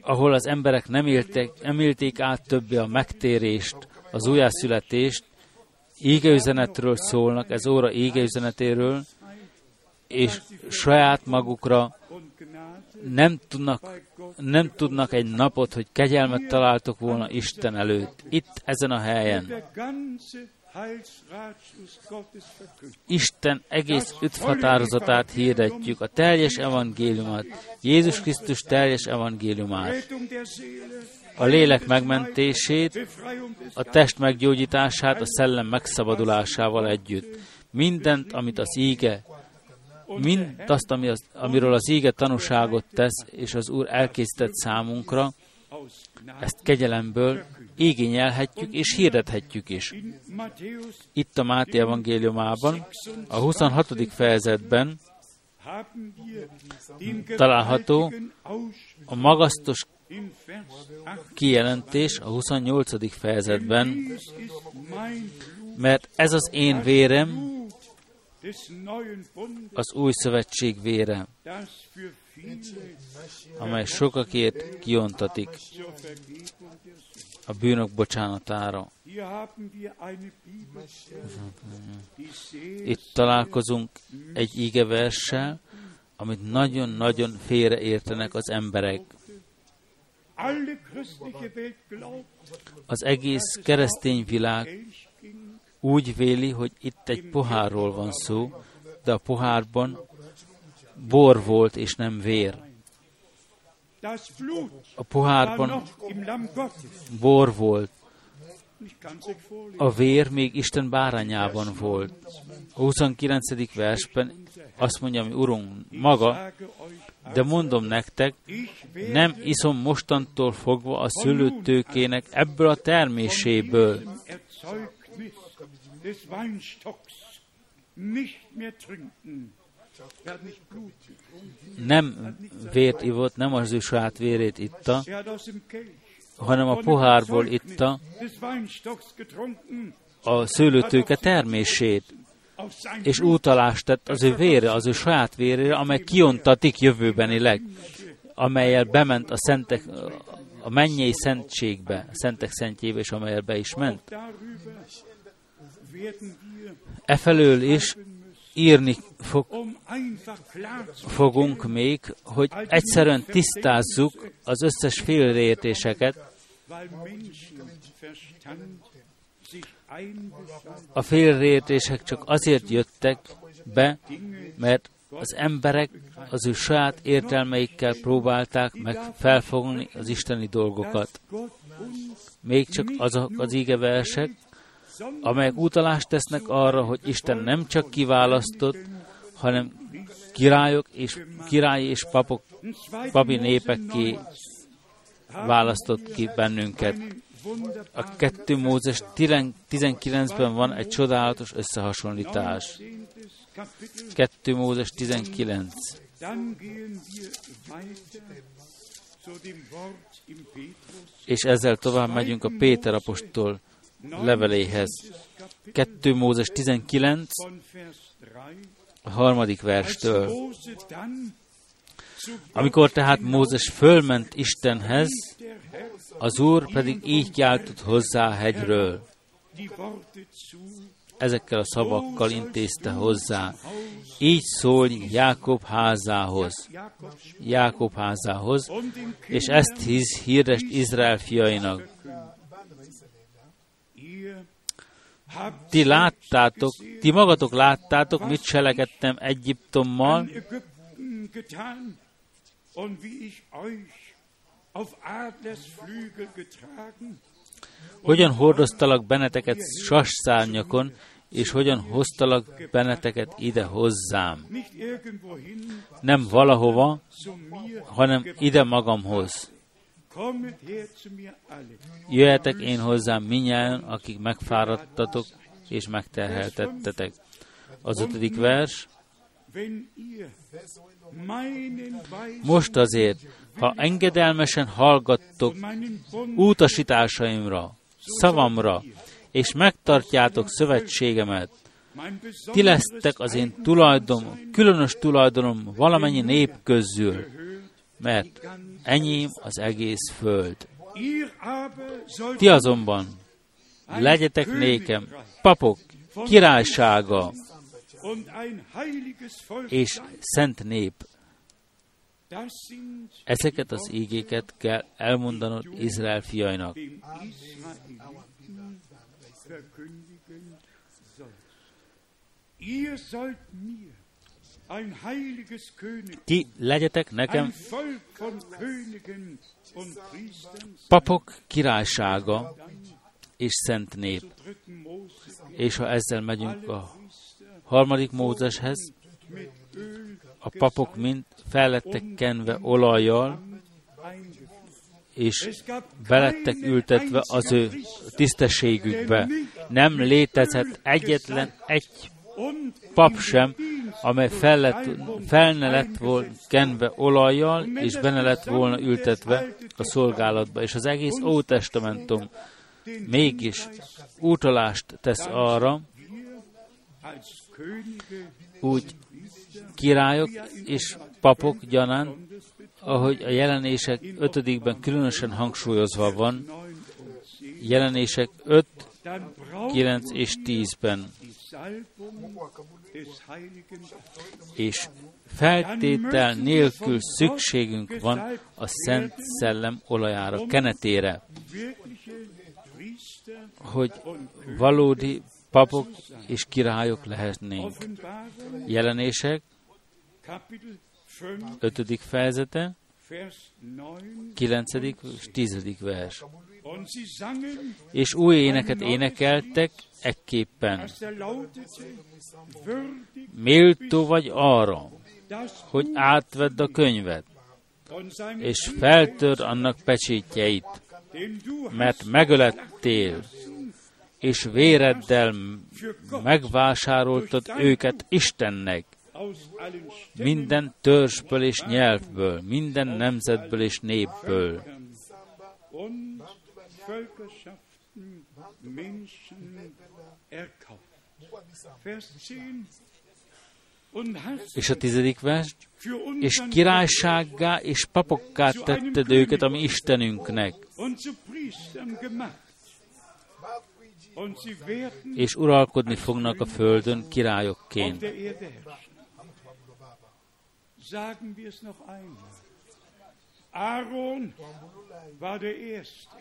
[SPEAKER 1] ahol az emberek nem, éltek, nem élték át többé a megtérést, az újjászületést, égeüzenetről szólnak, ez óra égeüzenetéről, és saját magukra nem tudnak, nem tudnak egy napot, hogy kegyelmet találtok volna Isten előtt, itt ezen a helyen. Isten egész határozatát hirdetjük, a teljes evangéliumát, Jézus Krisztus teljes evangéliumát, a lélek megmentését, a test meggyógyítását, a szellem megszabadulásával együtt. Mindent, amit az íge mindazt, ami az, amiről az ége tanúságot tesz, és az Úr elkészített számunkra, ezt kegyelemből igényelhetjük és hirdethetjük is. Itt a Máté evangéliumában, a 26. fejezetben található a magasztos kijelentés a 28. fejezetben, mert ez az én vérem, az új szövetség vére, amely sokakért kiontatik a bűnök bocsánatára. Itt találkozunk egy ígeverssel, amit nagyon-nagyon félreértenek az emberek. Az egész keresztény világ úgy véli, hogy itt egy pohárról van szó, de a pohárban bor volt és nem vér. A pohárban bor volt. A vér még Isten bárányában volt. A 29. versben azt mondja, mi Urunk maga, de mondom nektek, nem iszom mostantól fogva a szülőtőkének ebből a terméséből, des Weinstocks nicht mehr trinken. Nem vért ivott, nem az ő saját vérét itta, hanem a pohárból itta a szőlőtőke termését, és útalást tett az ő vére, az ő saját vérére, amely kiontatik jövőbenileg, amelyel bement a szentek, a mennyei szentségbe, a szentek szentjébe, és amelyel be is ment. Efelől is írni fog, fogunk még, hogy egyszerűen tisztázzuk az összes félreértéseket, a félreértések csak azért jöttek be, mert az emberek az ő saját értelmeikkel próbálták meg felfogni az isteni dolgokat. Még csak azok az ígeversek, amelyek utalást tesznek arra, hogy Isten nem csak kiválasztott, hanem királyok és királyi és papok, papi népekké választott ki bennünket. A 2 Mózes 19-ben van egy csodálatos összehasonlítás. 2 Mózes 19. És ezzel tovább megyünk a Péter apostol leveléhez. 2 Mózes 19, a harmadik verstől. Amikor tehát Mózes fölment Istenhez, az Úr pedig így kiáltott hozzá a hegyről. Ezekkel a szavakkal intézte hozzá. Így szólj Jákob házához. Jákob házához, és ezt hisz hirdest Izrael fiainak. Ti láttátok, ti magatok láttátok, mit cselekedtem Egyiptommal, hogyan hordoztalak benneteket sasszárnyakon, és hogyan hoztalak benneteket ide hozzám. Nem valahova, hanem ide magamhoz. Jöhetek én hozzám minnyáján, akik megfáradtatok és megterheltettetek. Az ötödik vers. Most azért, ha engedelmesen hallgattok útasításaimra, szavamra, és megtartjátok szövetségemet, ti lesztek az én tulajdonom, különös tulajdonom valamennyi nép közül, mert enyém az egész föld. Ti azonban legyetek nékem papok, királysága és szent nép. Ezeket az ígéket kell elmondanod Izrael fiainak. Ihr sollt mir ti legyetek nekem papok királysága és szent nép. És ha ezzel megyünk a harmadik Mózeshez, a papok mind fellettek kenve olajjal, és belettek ültetve az ő tisztességükbe. Nem létezett egyetlen egy pap sem, amely fel, lett, fel ne lett volna kenve olajjal, és benne lett volna ültetve a szolgálatba. És az egész Ótestamentum mégis utalást tesz arra, úgy királyok és papok gyanánt, ahogy a jelenések ötödikben különösen hangsúlyozva van, jelenések 5, 9 és 10-ben és feltétel nélkül szükségünk van a Szent Szellem olajára, kenetére, hogy valódi papok és királyok lehetnénk. Jelenések, 5. fejezete, 9. és 10. vers. És új éneket énekeltek ekképpen. Méltó vagy arra, hogy átvedd a könyvet, és feltörd annak pecsétjeit, mert megölettél, és véreddel megvásároltad őket Istennek, minden törzsből és nyelvből, minden nemzetből és népből. És a tizedik vers, és királysággá és papokká tetted őket a mi Istenünknek. és uralkodni fognak a földön királyokként. Sagen wir es noch einmal. Aaron war der Erste,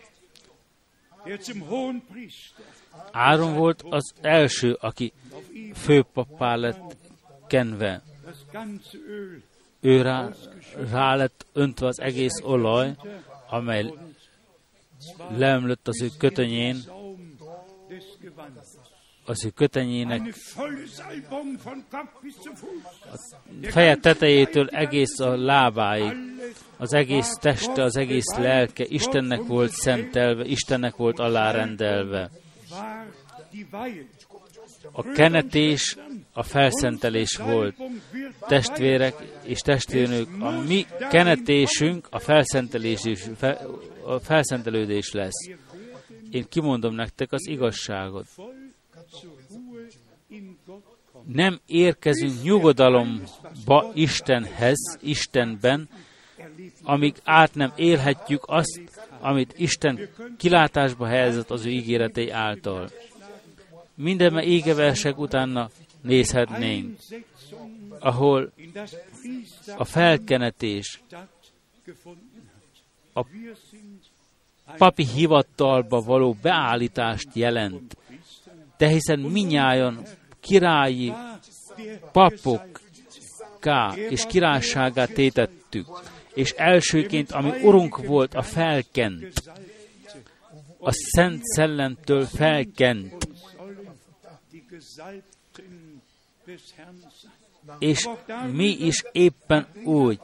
[SPEAKER 1] Áron volt az első, aki főpappá lett kenve. Ő rá, rá lett öntve az egész olaj, amely leömlött az ő kötönyén, az ő kötenyének a feje tetejétől egész a lábáig, az egész teste, az egész lelke Istennek volt szentelve, Istennek volt alárendelve. A kenetés a felszentelés volt. Testvérek és testvérnők, a mi kenetésünk a felszentelés a felszentelődés lesz. Én kimondom nektek az igazságot. Nem érkezünk nyugodalomba Istenhez, Istenben, amíg át nem élhetjük azt, amit Isten kilátásba helyezett az ő ígéretei által. Minden égeversek utána nézhetnénk, ahol a felkenetés a papi hivatalba való beállítást jelent. De hiszen minnyáján királyi papok és királyságát tétettük és elsőként, ami Urunk volt, a felkent, a Szent Szellemtől felkent, és mi is éppen úgy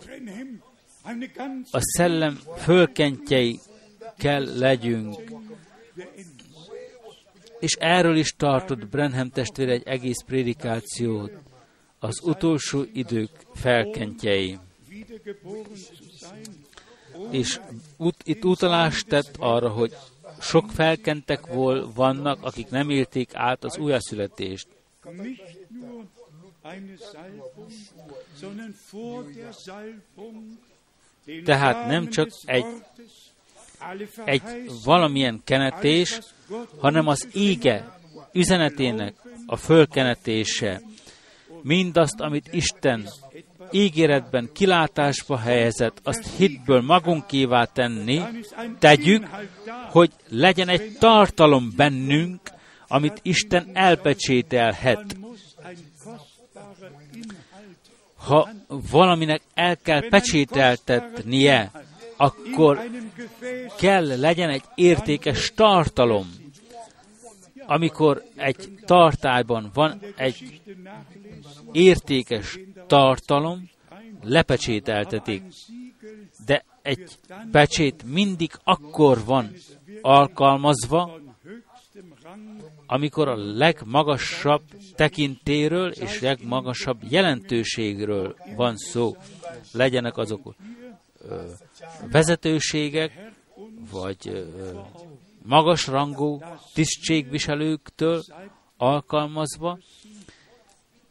[SPEAKER 1] a szellem fölkentjei kell legyünk. És erről is tartott Brenham testvér egy egész prédikációt, az utolsó idők felkentjei és ut, itt utalást tett arra, hogy sok felkentek vol, vannak, akik nem élték át az újjászületést. Tehát nem csak egy, egy valamilyen kenetés, hanem az ége üzenetének a fölkenetése, mindazt, amit Isten ígéretben kilátásba helyezett, azt hitből magunkévá tenni, tegyük, hogy legyen egy tartalom bennünk, amit Isten elpecsételhet. Ha valaminek el kell pecsételtetnie, akkor kell legyen egy értékes tartalom. Amikor egy tartályban van egy értékes tartalom, lepecsételtetik. De egy pecsét mindig akkor van alkalmazva, amikor a legmagasabb tekintéről és legmagasabb jelentőségről van szó. Legyenek azok ö, vezetőségek, vagy magasrangú tisztségviselőktől alkalmazva,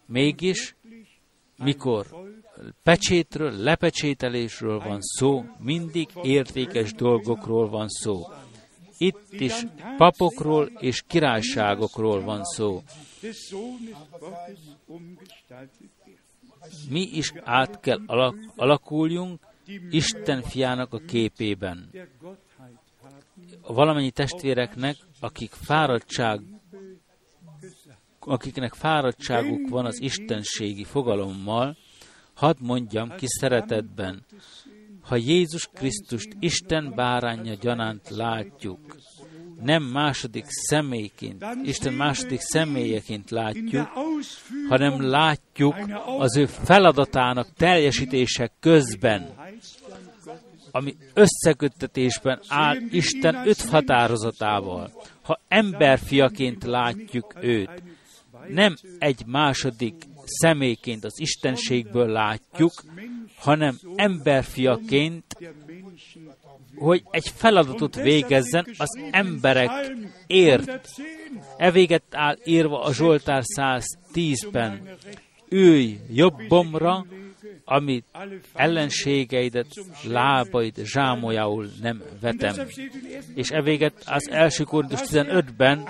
[SPEAKER 1] mégis mikor pecsétről, lepecsételésről van szó, mindig értékes dolgokról van szó. Itt is papokról és királyságokról van szó. Mi is át kell alak- alakuljunk Isten fiának a képében. Valamennyi testvéreknek, akik fáradtság akiknek fáradtságuk van az istenségi fogalommal, hadd mondjam ki szeretetben, ha Jézus Krisztust Isten bárányja gyanánt látjuk, nem második személyként, Isten második személyeként látjuk, hanem látjuk az ő feladatának teljesítése közben, ami összeköttetésben áll Isten öt határozatával. Ha emberfiaként látjuk őt, nem egy második személyként az Istenségből látjuk, hanem emberfiaként, hogy egy feladatot végezzen az emberek ért. E véget áll írva a Zsoltár 110-ben. Ülj jobbomra, amit ellenségeidet lábaid zsámolyául nem vetem. És evéget az első Korintus 15-ben,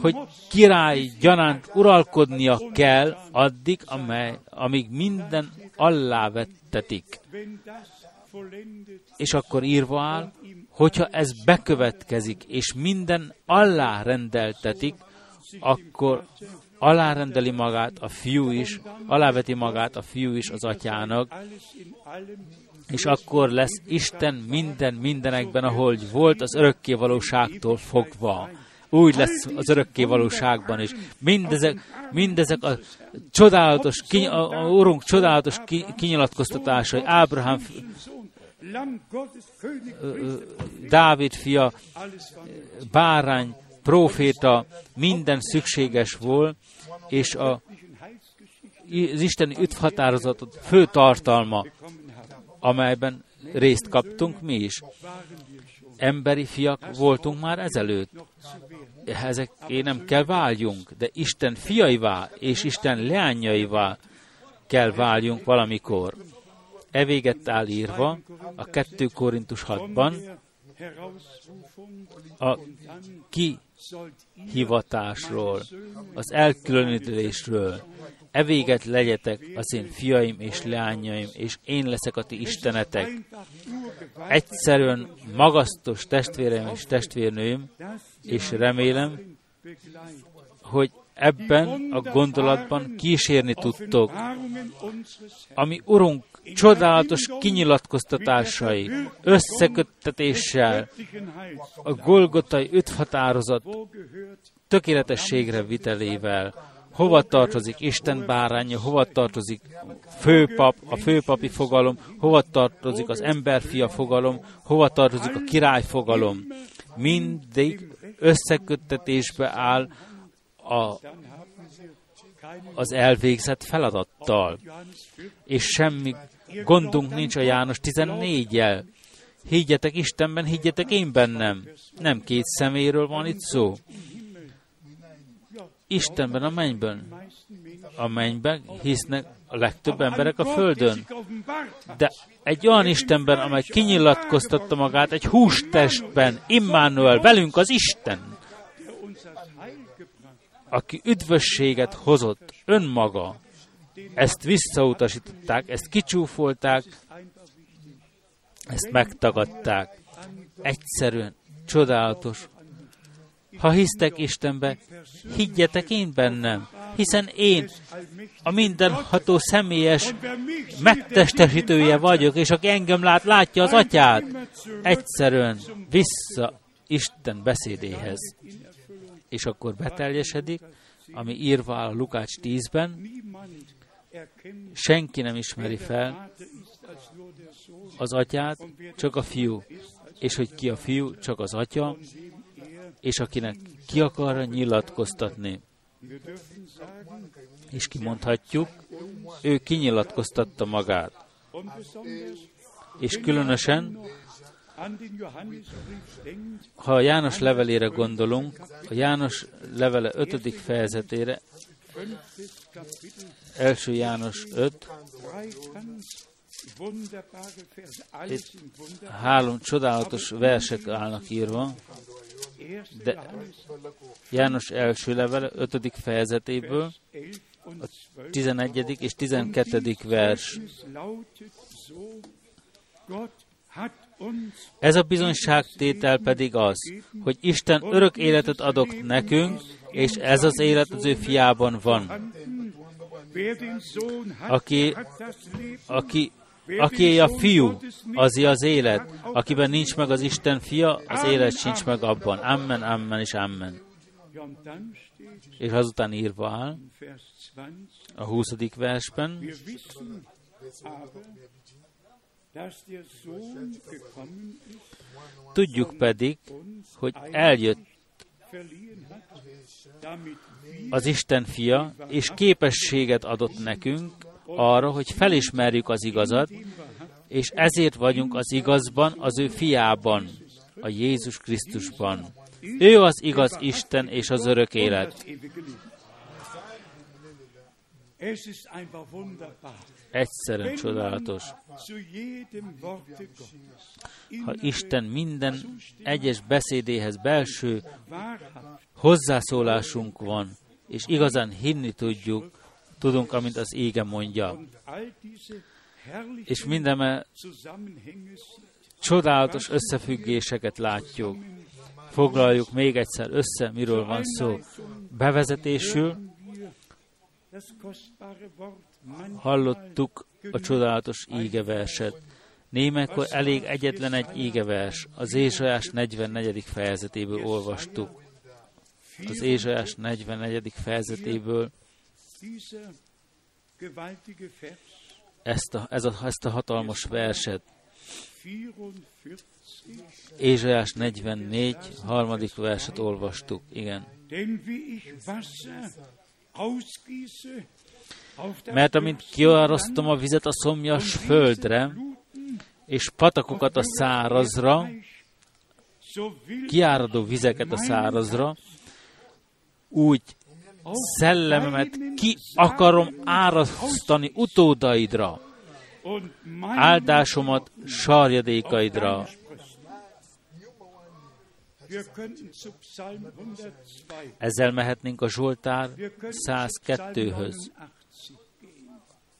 [SPEAKER 1] hogy király gyanánt uralkodnia kell addig, amely, amíg minden allávettetik. És akkor írva áll, hogyha ez bekövetkezik, és minden alárendeltetik, akkor alárendeli magát a fiú is, aláveti magát a fiú is az atyának, és akkor lesz Isten minden mindenekben, ahol volt az örökké valóságtól fogva. Úgy lesz az örökké valóságban is. Mindezek, mindezek a csodálatos, a, a Urunk csodálatos kinyilatkoztatásai, Ábrahám, Dávid fia, bárány, proféta, minden szükséges volt, és a, az isteni üdvhatározatot fő tartalma, amelyben részt kaptunk mi is. Emberi fiak voltunk már ezelőtt. Ezek nem kell váljunk, de Isten fiaivá és Isten leányjaivá kell váljunk valamikor. E véget áll írva a 2 Korintus 6-ban a ki hivatásról, az elkülönítésről. E véget legyetek az én fiaim és leányaim, és én leszek a ti istenetek. Egyszerűen magasztos testvérem és testvérnőim, és remélem, hogy ebben a gondolatban kísérni tudtok, ami Urunk csodálatos kinyilatkoztatásai, összeköttetéssel, a Golgotai öthatározat tökéletességre vitelével, hova tartozik Isten báránya, hova tartozik főpap, a főpapi fogalom, hova tartozik az emberfia fogalom, hova tartozik a király fogalom. Mindig összeköttetésbe áll a, az elvégzett feladattal. És semmi gondunk nincs a János 14-jel. Higgyetek Istenben, higgyetek én bennem. Nem két szeméről van itt szó. Istenben, a mennyben. A mennyben hisznek a legtöbb emberek a Földön. De egy olyan Istenben, amely kinyilatkoztatta magát egy hústestben, Immanuel, velünk az Isten aki üdvösséget hozott önmaga, ezt visszautasították, ezt kicsúfolták, ezt megtagadták. Egyszerűen csodálatos. Ha hisztek Istenbe, higgyetek én bennem, hiszen én a mindenható személyes megtestesítője vagyok, és aki engem lát, látja az atyát. Egyszerűen vissza Isten beszédéhez és akkor beteljesedik, ami írva a Lukács 10-ben, senki nem ismeri fel az atyát, csak a fiú, és hogy ki a fiú, csak az atya, és akinek ki akar nyilatkoztatni. És kimondhatjuk, ő kinyilatkoztatta magát. És különösen ha a János levelére gondolunk, a János levele 5. fejezetére, első János 5, itt három csodálatos versek állnak írva, de János első levele 5. fejezetéből, a 11. és 12. vers. Ez a bizonyságtétel pedig az, hogy Isten örök életet adok nekünk, és ez az élet az ő fiában van. Aki, aki, aki a fiú, az az élet. Akiben nincs meg az Isten fia, az élet sincs meg abban. Amen, amen és amen. És azután írva áll a 20. versben, Tudjuk pedig, hogy eljött az Isten fia, és képességet adott nekünk arra, hogy felismerjük az igazat, és ezért vagyunk az igazban, az ő fiában, a Jézus Krisztusban. Ő az igaz Isten és az örök élet. Egyszerűen csodálatos. Ha Isten minden egyes beszédéhez belső hozzászólásunk van, és igazán hinni tudjuk, tudunk, amint az ége mondja. És minden csodálatos összefüggéseket látjuk. Foglaljuk még egyszer össze, miről van szó. Bevezetésül hallottuk a csodálatos ígeverset. Némekkor elég egyetlen egy ígevers, az Ézsajás 44. fejezetéből olvastuk. Az Ézsajás 44. fejezetéből ezt a, ez a, ezt a hatalmas verset. Ézsajás 44, harmadik verset olvastuk, igen. Mert amint kiárasztom a vizet a szomjas földre, és patakokat a szárazra, kiáradó vizeket a szárazra, úgy szellememet ki akarom árasztani utódaidra, áldásomat sarjadékaidra. Ezzel mehetnénk a Zsoltár 102-höz,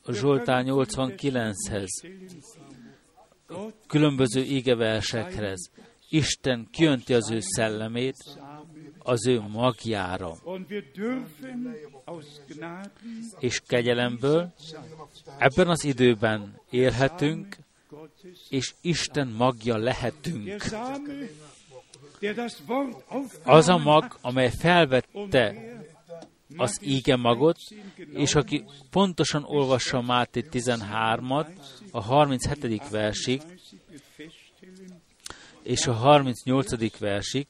[SPEAKER 1] a Zsoltár 89-hez, különböző égeversekhez. Isten kiönti az ő szellemét, az ő magjára. És kegyelemből ebben az időben élhetünk, és Isten magja lehetünk. Az a mag, amely felvette az íge magot, és aki pontosan olvassa Máté 13-at, a 37. versig, és a 38. versig,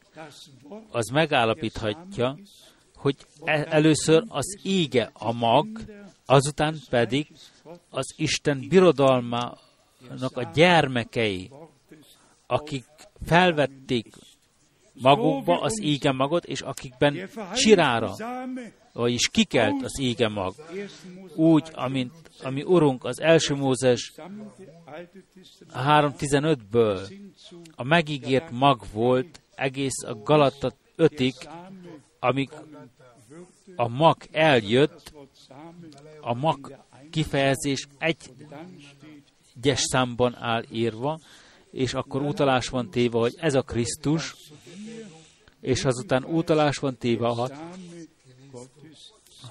[SPEAKER 1] az megállapíthatja, hogy e- először az íge a mag, azután pedig az Isten birodalmának a gyermekei, akik felvették magukba az íge magot, és akikben csirára, vagyis kikelt az íge mag. Úgy, amint ami Urunk az első Mózes 3.15-ből a megígért mag volt egész a Galata 5-ig, amíg a mag eljött, a mag kifejezés egy egyes számban áll írva, és akkor utalás van téve, hogy ez a Krisztus, és azután utalás van téve,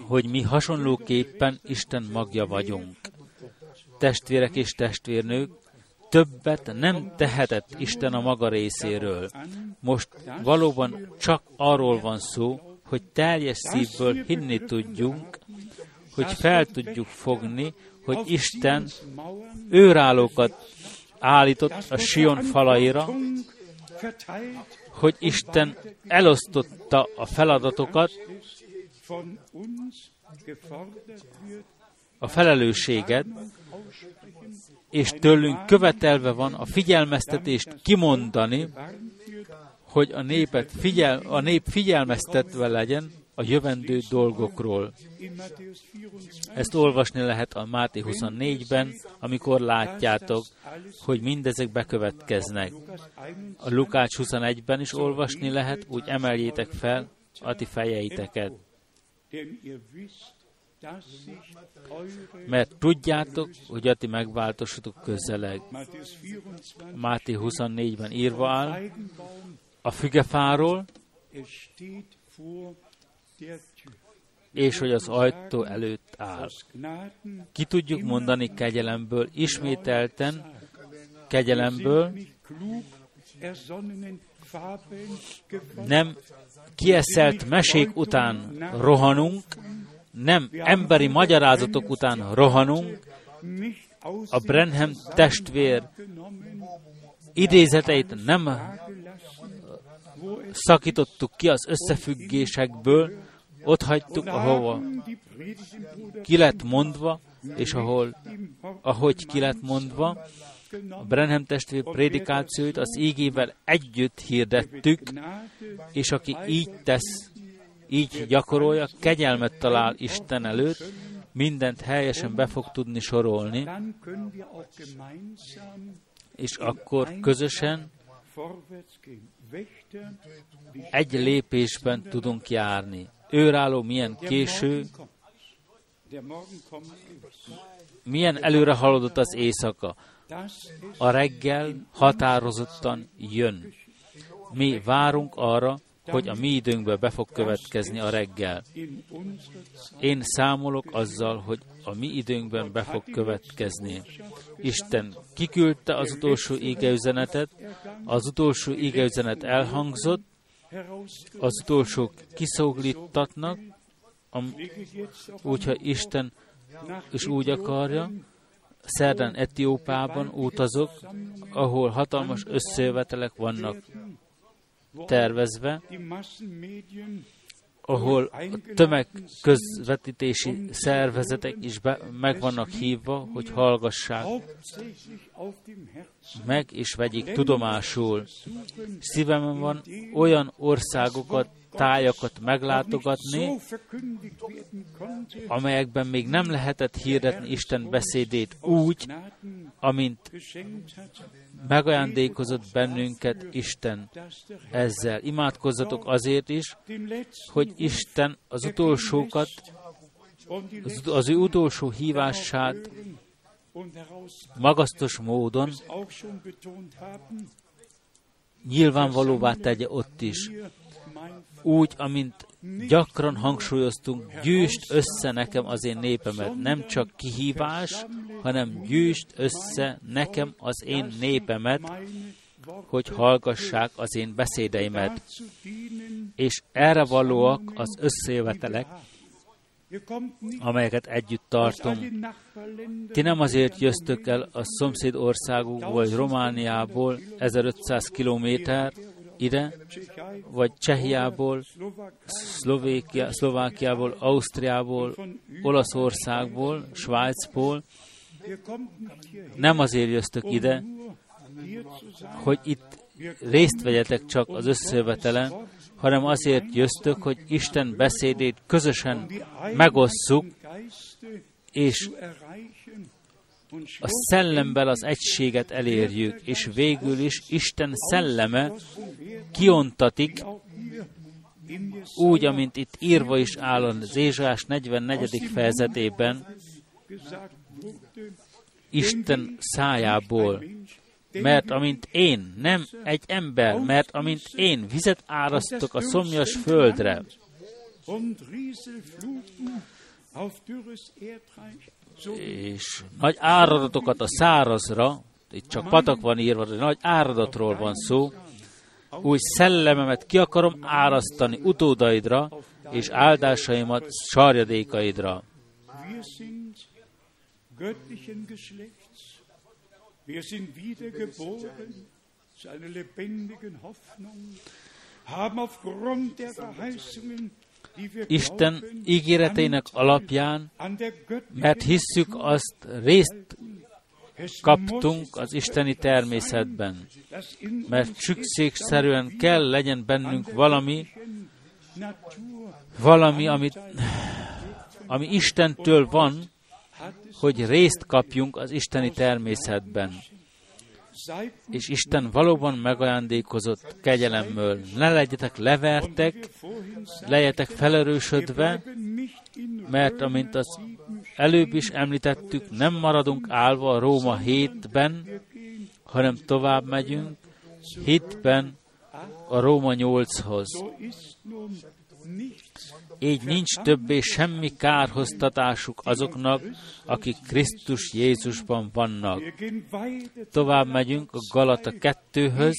[SPEAKER 1] hogy mi hasonlóképpen Isten magja vagyunk. Testvérek és testvérnők, többet nem tehetett Isten a maga részéről. Most valóban csak arról van szó, hogy teljes szívből hinni tudjunk, hogy fel tudjuk fogni, hogy Isten őrállókat állított a Sion falaira, hogy Isten elosztotta a feladatokat, a felelősséget, és tőlünk követelve van a figyelmeztetést kimondani, hogy a, népet figyel, a nép figyelmeztetve legyen a jövendő dolgokról. Ezt olvasni lehet a Máté 24-ben, amikor látjátok, hogy mindezek bekövetkeznek. A Lukács 21-ben is olvasni lehet, úgy emeljétek fel a ti fejeiteket. Mert tudjátok, hogy a ti megváltosatok közeleg. Máté 24-ben írva áll, a fügefáról, és hogy az ajtó előtt áll. Ki tudjuk mondani kegyelemből, ismételten kegyelemből, nem kieszelt mesék után rohanunk, nem emberi magyarázatok után rohanunk, a Brenham testvér idézeteit nem szakítottuk ki az összefüggésekből, ott hagytuk, ahova ki lett mondva, és ahol, ahogy ki lett mondva, a Brenham testvér prédikációit az ígével együtt hirdettük, és aki így tesz, így gyakorolja, kegyelmet talál Isten előtt, mindent helyesen be fog tudni sorolni, és akkor közösen egy lépésben tudunk járni. Őrálló milyen késő, milyen előre haladott az éjszaka. A reggel határozottan jön. Mi várunk arra, hogy a mi időnkben be fog következni a reggel. Én számolok azzal, hogy a mi időnkben be fog következni. Isten kiküldte az utolsó égeüzenetet, az utolsó égeüzenet elhangzott, az utolsók kiszolgítatnak, úgyha Isten is úgy akarja, szerdán Etiópában utazok, ahol hatalmas összejövetelek vannak tervezve, ahol a tömegközvetítési szervezetek is be, meg vannak hívva, hogy hallgassák meg és vegyék tudomásul. Szívemben van olyan országokat, tájakat meglátogatni, amelyekben még nem lehetett hirdetni Isten beszédét úgy, amint megajándékozott bennünket Isten ezzel. Imádkozzatok azért is, hogy Isten az utolsókat, az ő utolsó hívását magasztos módon nyilvánvalóvá tegye ott is. Úgy, amint gyakran hangsúlyoztunk, gyűjtsd össze nekem az én népemet. Nem csak kihívás, hanem gyűjtsd össze nekem az én népemet, hogy hallgassák az én beszédeimet. És erre valóak az összejövetelek, amelyeket együtt tartom. Ti nem azért jöztök el a szomszéd országokból, vagy Romániából 1500 kilométer ide, vagy Csehiából, Szlovékia, Szlovákiából, Ausztriából, Olaszországból, Svájcból. Nem azért jöztök ide, hogy itt részt vegyetek csak az összejövetelen, hanem azért jöztök, hogy Isten beszédét közösen megosszuk, és a szellemmel az egységet elérjük, és végül is Isten szelleme kiontatik, úgy, amint itt írva is áll az Ézsás 44. fejezetében, Isten szájából, mert amint én, nem egy ember, mert amint én vizet árasztok a szomjas földre, és nagy áradatokat a szárazra, itt csak patak van írva, de nagy áradatról van szó, úgy szellememet ki akarom árasztani utódaidra, és áldásaimat sarjadékaidra. Isten ígéreteinek alapján, mert hisszük azt, részt kaptunk az isteni természetben, mert szükségszerűen kell legyen bennünk valami, valami, amit, ami Istentől van, hogy részt kapjunk az isteni természetben. És Isten valóban megajándékozott kegyelemmől. Ne legyetek levertek, legyetek felerősödve, mert amint az előbb is említettük, nem maradunk állva a Róma hétben, hanem tovább megyünk, hitben a Róma nyolchoz. Így nincs többé semmi kárhoztatásuk azoknak, akik Krisztus Jézusban vannak. Tovább megyünk a Galata 2-höz.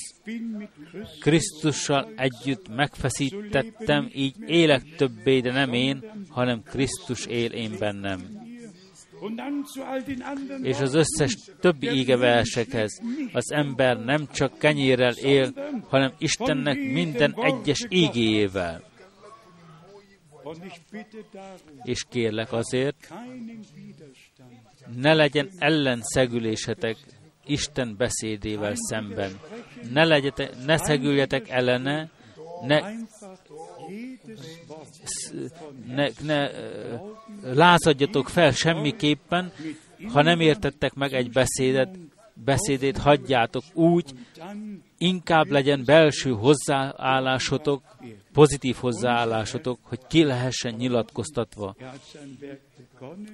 [SPEAKER 1] Krisztussal együtt megfeszítettem, így élek többé, de nem én, hanem Krisztus él én bennem és az összes többi égeversekhez. Az ember nem csak kenyérrel él, hanem Istennek minden egyes ígéjével. És kérlek azért, ne legyen ellenszegülésetek Isten beszédével szemben. Ne, legyetek, ne szegüljetek ellene, ne, ne, ne lázadjatok fel semmiképpen, ha nem értettek meg egy beszédet, beszédét hagyjátok úgy, inkább legyen belső hozzáállásotok, pozitív hozzáállásotok, hogy ki lehessen nyilatkoztatva.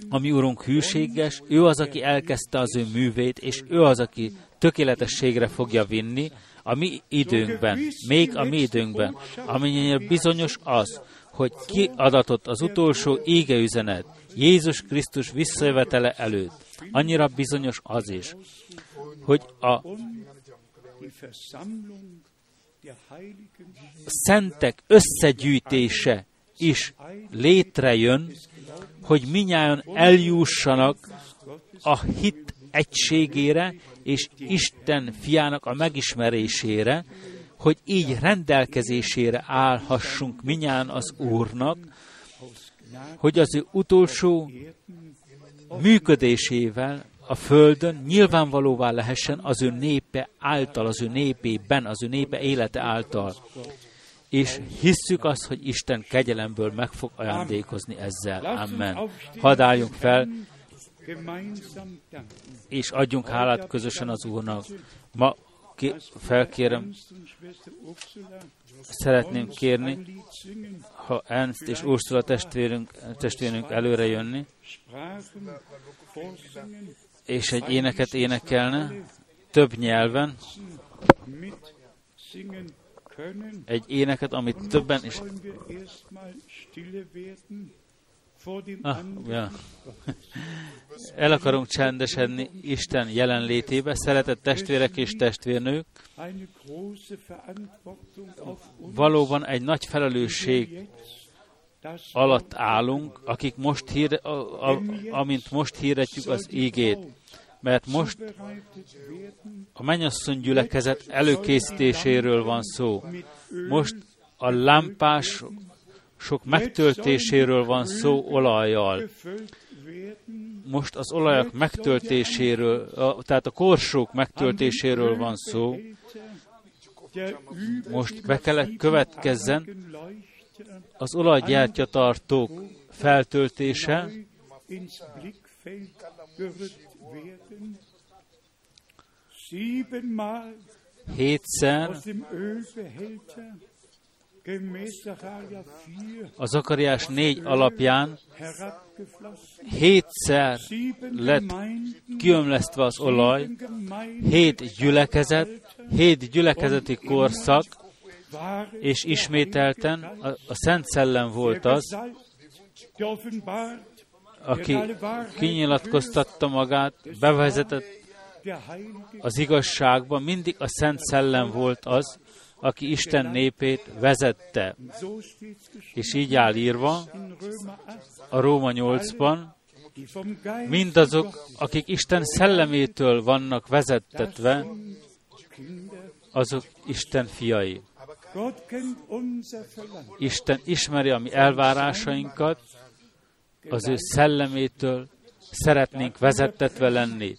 [SPEAKER 1] A Urunk hűséges, ő az, aki elkezdte az ő művét, és ő az, aki tökéletességre fogja vinni a mi időnkben, még a mi időnkben, amennyire bizonyos az, hogy kiadatott az utolsó égeüzenet, Jézus Krisztus visszajövetele előtt. Annyira bizonyos az is, hogy a szentek összegyűjtése is létrejön, hogy minnyáján eljussanak a hit egységére és Isten fiának a megismerésére, hogy így rendelkezésére állhassunk minnyán az Úrnak, hogy az ő utolsó működésével a Földön nyilvánvalóvá lehessen az ő népe által, az ő népében, az ő népe élete által. És hisszük azt, hogy Isten kegyelemből meg fog ajándékozni ezzel. Amen. Hadd álljunk fel, és adjunk hálát közösen az Úrnak. Ma ki, felkérem, szeretném kérni, ha Ernst és Ursula testvérünk, testvérünk előre jönni, és egy éneket énekelne, több nyelven, egy éneket, amit többen is... Ah, ja. El akarunk csendesedni Isten jelenlétébe, szeretett testvérek és testvérnők. Valóban egy nagy felelősség alatt állunk, akik most hír, a, a, amint most hirdetjük az ígét, mert most a mennyasszony gyülekezet előkészítéséről van szó. Most a lámpás sok megtöltéséről van szó olajjal. Most az olajak megtöltéséről, tehát a korsók megtöltéséről van szó. Most be kellett következzen az olajgyártyatartók feltöltése, hétszer a Zakariás négy alapján hétszer lett kiömlesztve az olaj, hét gyülekezet, hét gyülekezeti korszak, és ismételten a, a Szent Szellem volt az, aki kinyilatkoztatta magát, bevezetett az igazságba, mindig a Szent Szellem volt az, aki Isten népét vezette. És így áll írva a Róma 8-ban, mindazok, akik Isten szellemétől vannak vezettetve, azok Isten fiai. Isten ismeri a mi elvárásainkat, az ő szellemétől szeretnénk vezettetve lenni.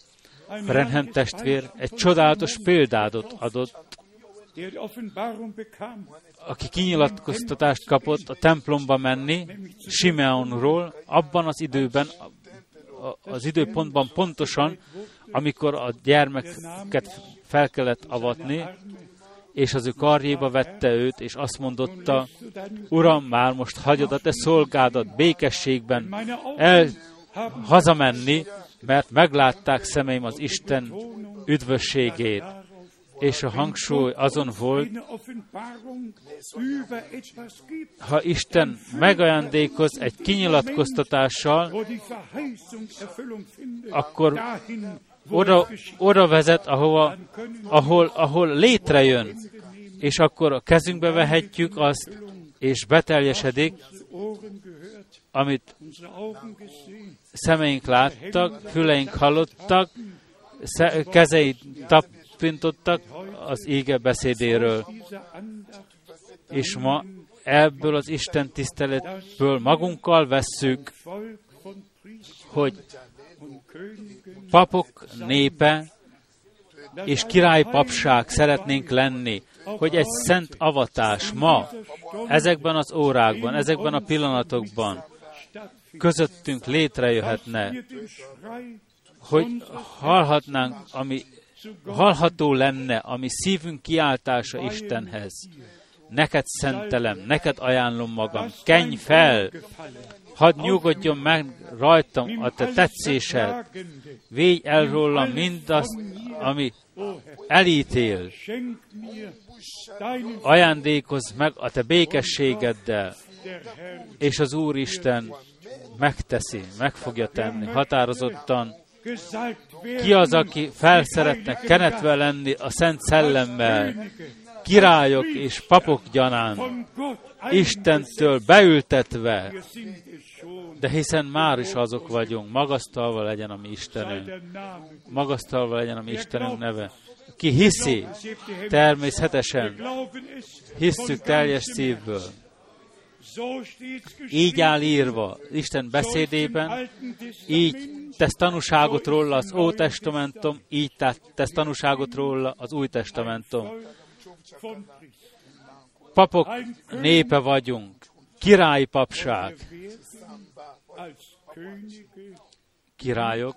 [SPEAKER 1] Brenhem testvér egy csodálatos példádot adott, aki kinyilatkoztatást kapott a templomba menni, Simeonról, abban az időben, az időpontban pontosan, amikor a gyermeket fel kellett avatni, és az ő karjéba vette őt, és azt mondotta, Uram, már most hagyod a te szolgádat békességben el hazamenni, mert meglátták szemeim az Isten üdvösségét. És a hangsúly azon volt, ha Isten megajándékoz egy kinyilatkoztatással, akkor oda, oda vezet, ahova, ahol, ahol létrejön, és akkor a kezünkbe vehetjük azt, és beteljesedik, amit szemeink láttak, füleink hallottak, kezeid tapintottak az ége beszédéről. És ma ebből az Isten tiszteletből magunkkal vesszük, hogy papok népe és királypapság szeretnénk lenni, hogy egy szent avatás ma, ezekben az órákban, ezekben a pillanatokban közöttünk létrejöhetne, hogy hallhatnánk, ami hallható lenne, ami szívünk kiáltása Istenhez. Neked szentelem, neked ajánlom magam, kenj fel, hadd nyugodjon meg rajtam a te tetszésed, végy el rólam mindazt, ami elítél. Ajándékozz meg a te békességeddel, és az Úristen megteszi, meg fogja tenni határozottan. Ki az, aki fel szeretne kenetve lenni a Szent Szellemmel, királyok és papok gyanánt, Istentől beültetve, de hiszen már is azok vagyunk, magasztalva legyen a mi Istenünk, magasztalva legyen a mi Istenünk neve. Ki hiszi, természetesen, hisszük teljes szívből. Így áll írva Isten beszédében, így tesz tanúságot róla az Ótestamentum, így tesz tanúságot róla az Új Testamentum. Papok népe vagyunk, királyi papság, királyok,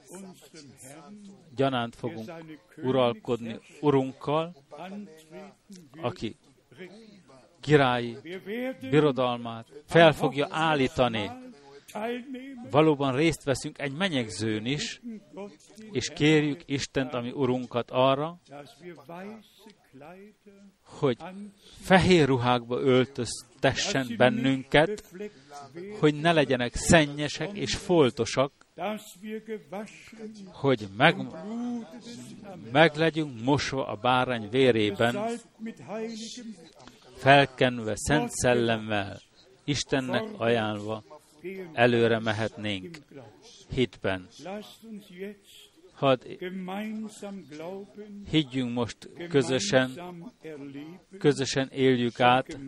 [SPEAKER 1] gyanánt fogunk uralkodni urunkkal, aki királyi birodalmát fel fogja állítani. Valóban részt veszünk egy menyegzőn is, és kérjük Istent, ami Urunkat arra, hogy fehér ruhákba öltöztessen bennünket, hogy ne legyenek szennyesek és foltosak, hogy meg, meg legyünk mosva a bárány vérében, felkenve szent szellemmel, Istennek ajánlva előre mehetnénk hitben. Hadd higgyünk most közösen, közösen éljük át,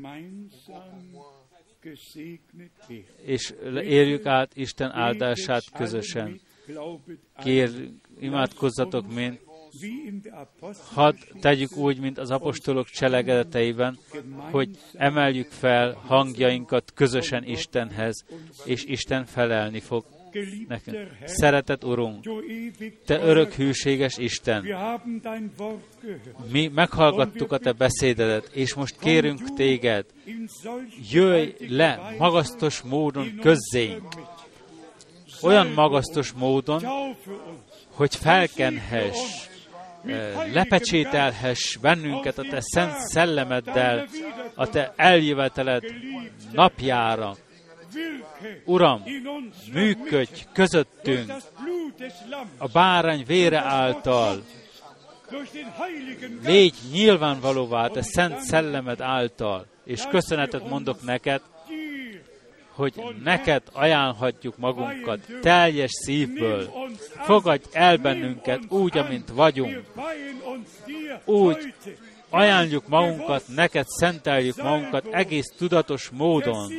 [SPEAKER 1] és éljük át Isten áldását közösen. Kér, imádkozzatok, mint hadd tegyük úgy, mint az apostolok cselekedeteiben, hogy emeljük fel hangjainkat közösen Istenhez, és Isten felelni fog nekünk. Szeretett Urunk, Te örök hűséges Isten, mi meghallgattuk a Te beszédedet, és most kérünk Téged, jöjj le magasztos módon közzénk, olyan magasztos módon, hogy felkenhess, eh, lepecsételhess bennünket a Te szent szellemeddel, a Te eljöveteled napjára, Uram, működj közöttünk a bárány vére által, légy nyilvánvalóvá te szent szellemed által, és köszönetet mondok neked, hogy neked ajánlhatjuk magunkat teljes szívből. Fogadj el bennünket úgy, amint vagyunk. Úgy ajánljuk magunkat, neked szenteljük magunkat egész tudatos módon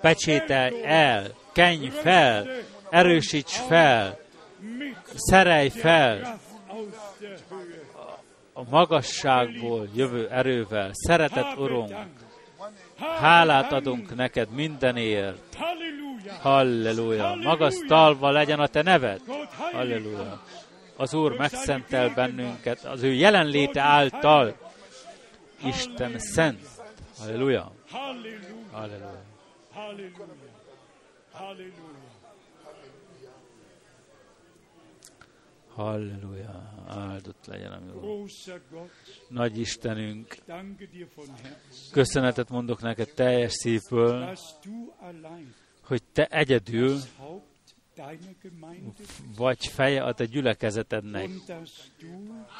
[SPEAKER 1] pecsételj el, kenj fel, erősíts fel, szerelj fel a magasságból jövő erővel. Szeretett Urunk, hálát adunk neked mindenért. Halleluja. Magasztalva legyen a te neved. Halleluja. Az Úr megszentel bennünket az ő jelenléte által. Isten szent. Halleluja. Halleluja. Halleluja. Halleluja. Halleluja. Áldott legyen a mi Nagy Istenünk, köszönetet mondok neked teljes szívből, hogy te egyedül vagy feje a te gyülekezetednek,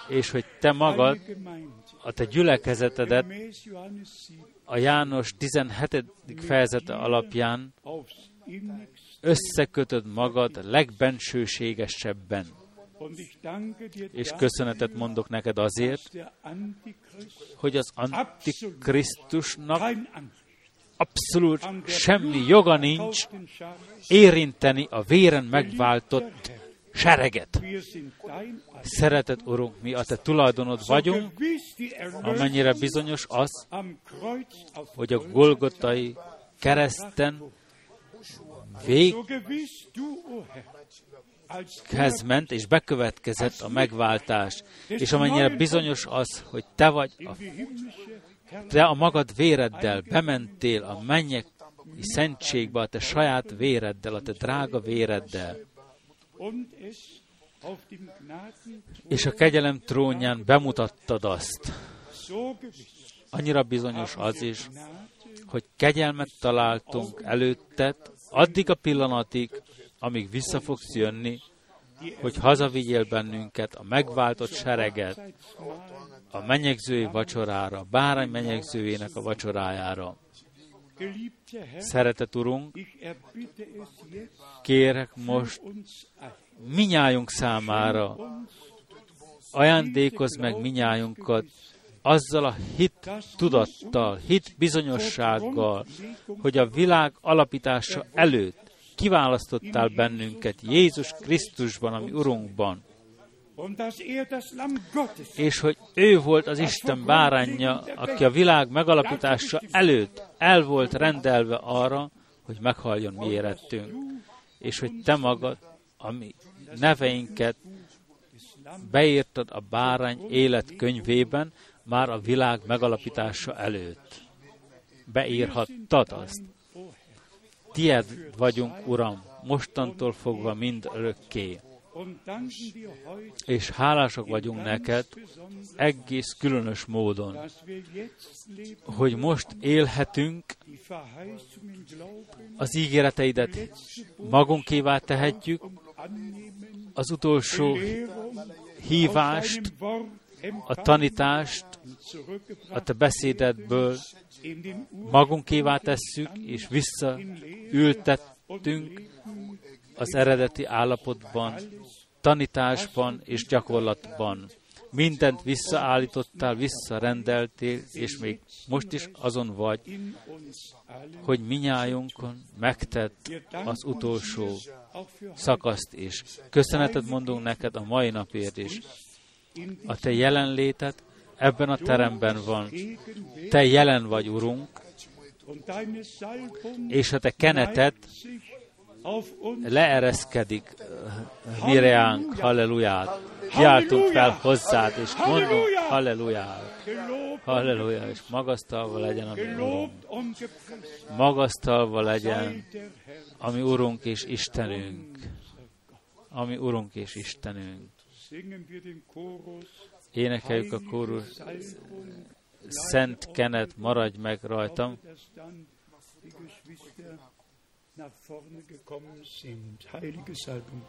[SPEAKER 1] és hogy te magad a te gyülekezetedet a János 17. fejezete alapján összekötöd magad legbensőségesebben. És köszönetet mondok neked azért, hogy az Antikrisztusnak abszolút semmi joga nincs érinteni a véren megváltott sereget. Szeretett Urunk, mi a Te tulajdonod vagyunk, amennyire bizonyos az, hogy a Golgotai kereszten véghez ment, és bekövetkezett a megváltás. És amennyire bizonyos az, hogy te vagy a, te a magad véreddel bementél a mennyek szentségbe, a te saját véreddel, a te drága véreddel. És a kegyelem trónján bemutattad azt. Annyira bizonyos az is, hogy kegyelmet találtunk előtted, addig a pillanatig, amíg vissza fogsz jönni, hogy hazavigyél bennünket a megváltott sereget a menyegzői vacsorára, bárány menyegzőjének a vacsorájára. Szeretet Urunk, kérek most minnyájunk számára, ajándékozz meg minnyájunkat azzal a hit tudattal, hit bizonyossággal, hogy a világ alapítása előtt kiválasztottál bennünket Jézus Krisztusban, ami Urunkban, és hogy ő volt az Isten bárányja, aki a világ megalapítása előtt el volt rendelve arra, hogy meghalljon mi érettünk, és hogy te magad, ami neveinket beírtad a bárány életkönyvében, már a világ megalapítása előtt. Beírhattad azt. Tied vagyunk, Uram, mostantól fogva mind örökké. És hálásak vagyunk neked egész különös módon, hogy most élhetünk, az ígéreteidet magunkévá tehetjük, az utolsó hívást, a tanítást a te beszédedből magunkévá tesszük, és visszaültettünk az eredeti állapotban, tanításban és gyakorlatban. Mindent visszaállítottál, visszarendeltél, és még most is azon vagy, hogy minnyájunkon megtett az utolsó szakaszt is. Köszönetet mondunk neked a mai napért is. A te jelenlétet ebben a teremben van. Te jelen vagy, Urunk, és a te kenetet leereszkedik mireánk, halleluját. Kiáltunk fel hozzád, és mondunk halleluját. Halleluja, és magasztalva legyen a mi Urunk. Magasztalva legyen a mi Urunk és Istenünk. Ami Urunk és Istenünk. Énekeljük a kórus. Szent kenet, maradj meg rajtam nach vorne gekommen sind. Heilige Salbung.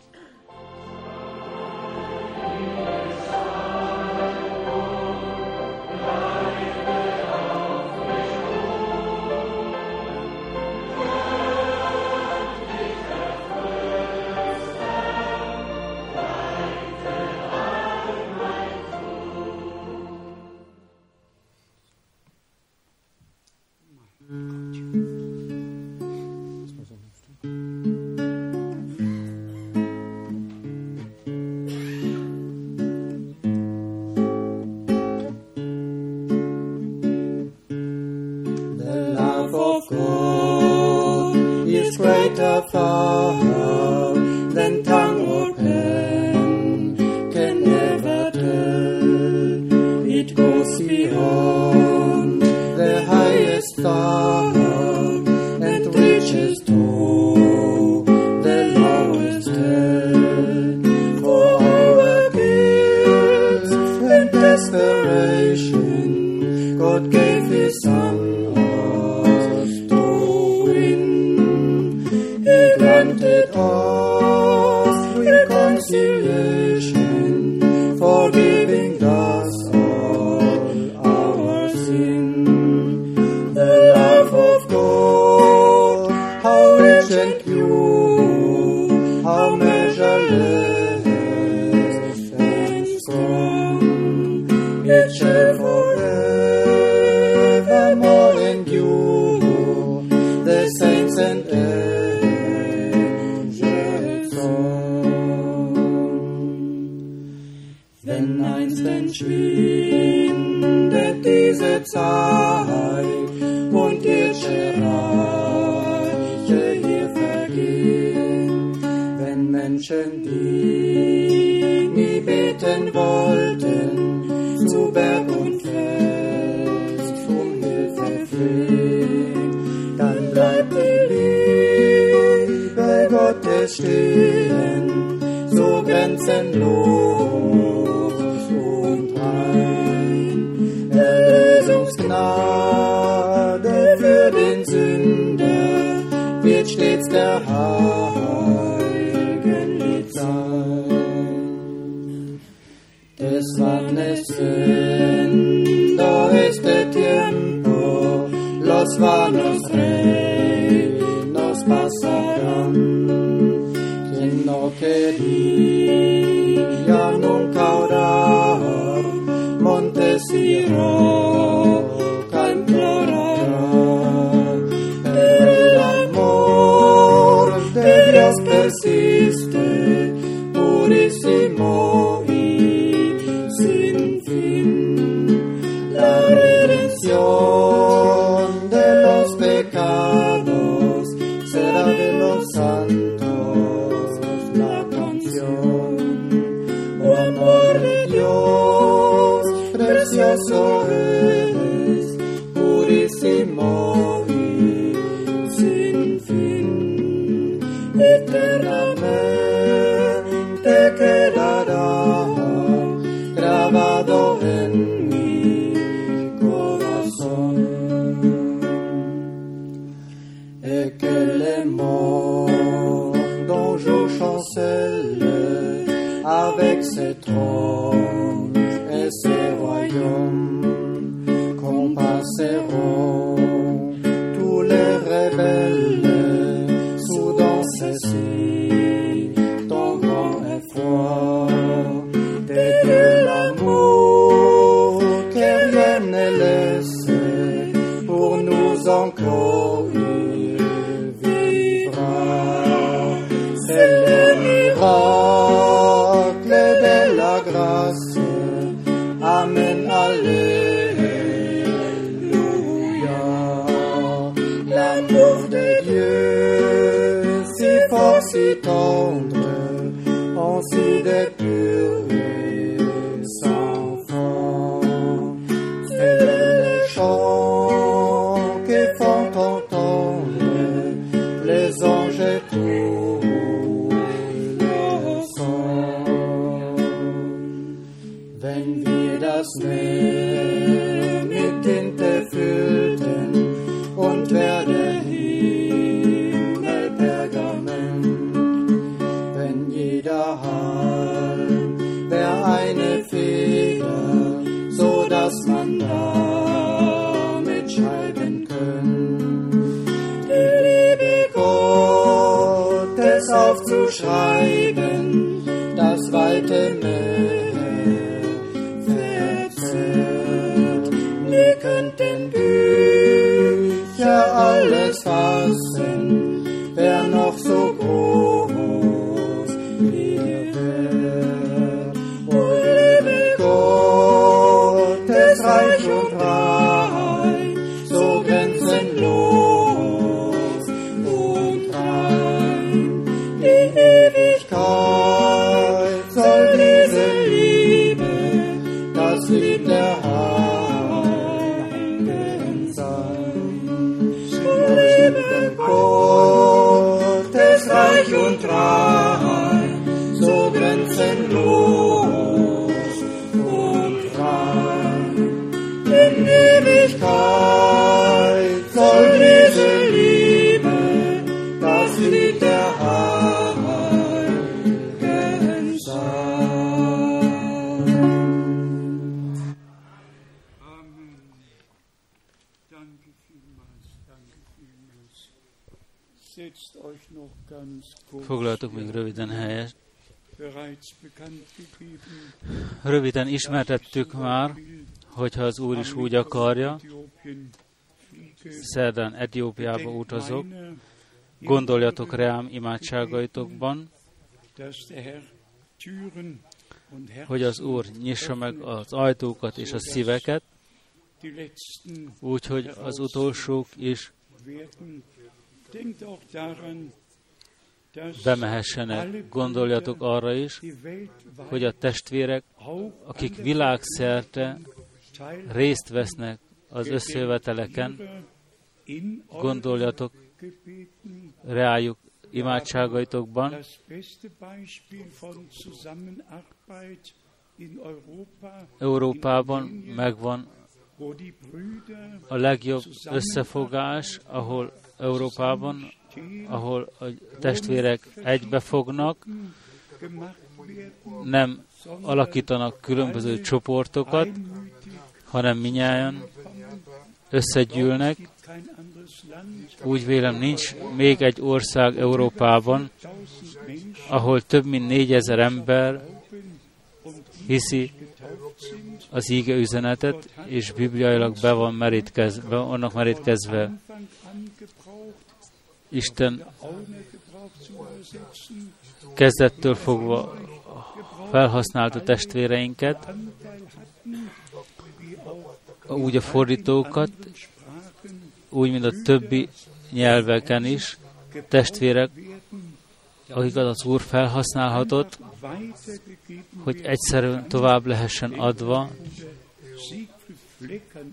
[SPEAKER 2] reconcilier. stehen, so grenzenlos und rein. Erlösungsgnade für den Sünder wird stets der Heiligen Heiligenlied sein. Des Mannes Sünder ist der Tiempo, los vanos sedih yang engkau Amen, Alléluia. L'amour de Dieu, si fort, si tendre, en si de. schreiben, das weite Meer.
[SPEAKER 1] Röviden ismertettük már, hogyha az Úr is úgy akarja, szerdán Etiópiába utazok, gondoljatok rám imádságaitokban, hogy az Úr nyissa meg az ajtókat és a szíveket, úgyhogy az utolsók is bemehessenek. Gondoljatok arra is, hogy a testvérek, akik világszerte részt vesznek az összejöveteleken, gondoljatok reájuk imádságaitokban, Európában megvan a legjobb összefogás, ahol Európában, ahol a testvérek egybefognak, nem alakítanak különböző csoportokat, hanem minnyáján összegyűlnek. Úgy vélem, nincs még egy ország Európában, ahol több mint négyezer ember hiszi az íge üzenetet, és bibliailag be van merítkezve, annak merítkezve. Isten kezdettől fogva felhasználta testvéreinket, úgy a fordítókat, úgy, mint a többi nyelveken is, testvérek, akiket az Úr felhasználhatott, hogy egyszerűen tovább lehessen adva.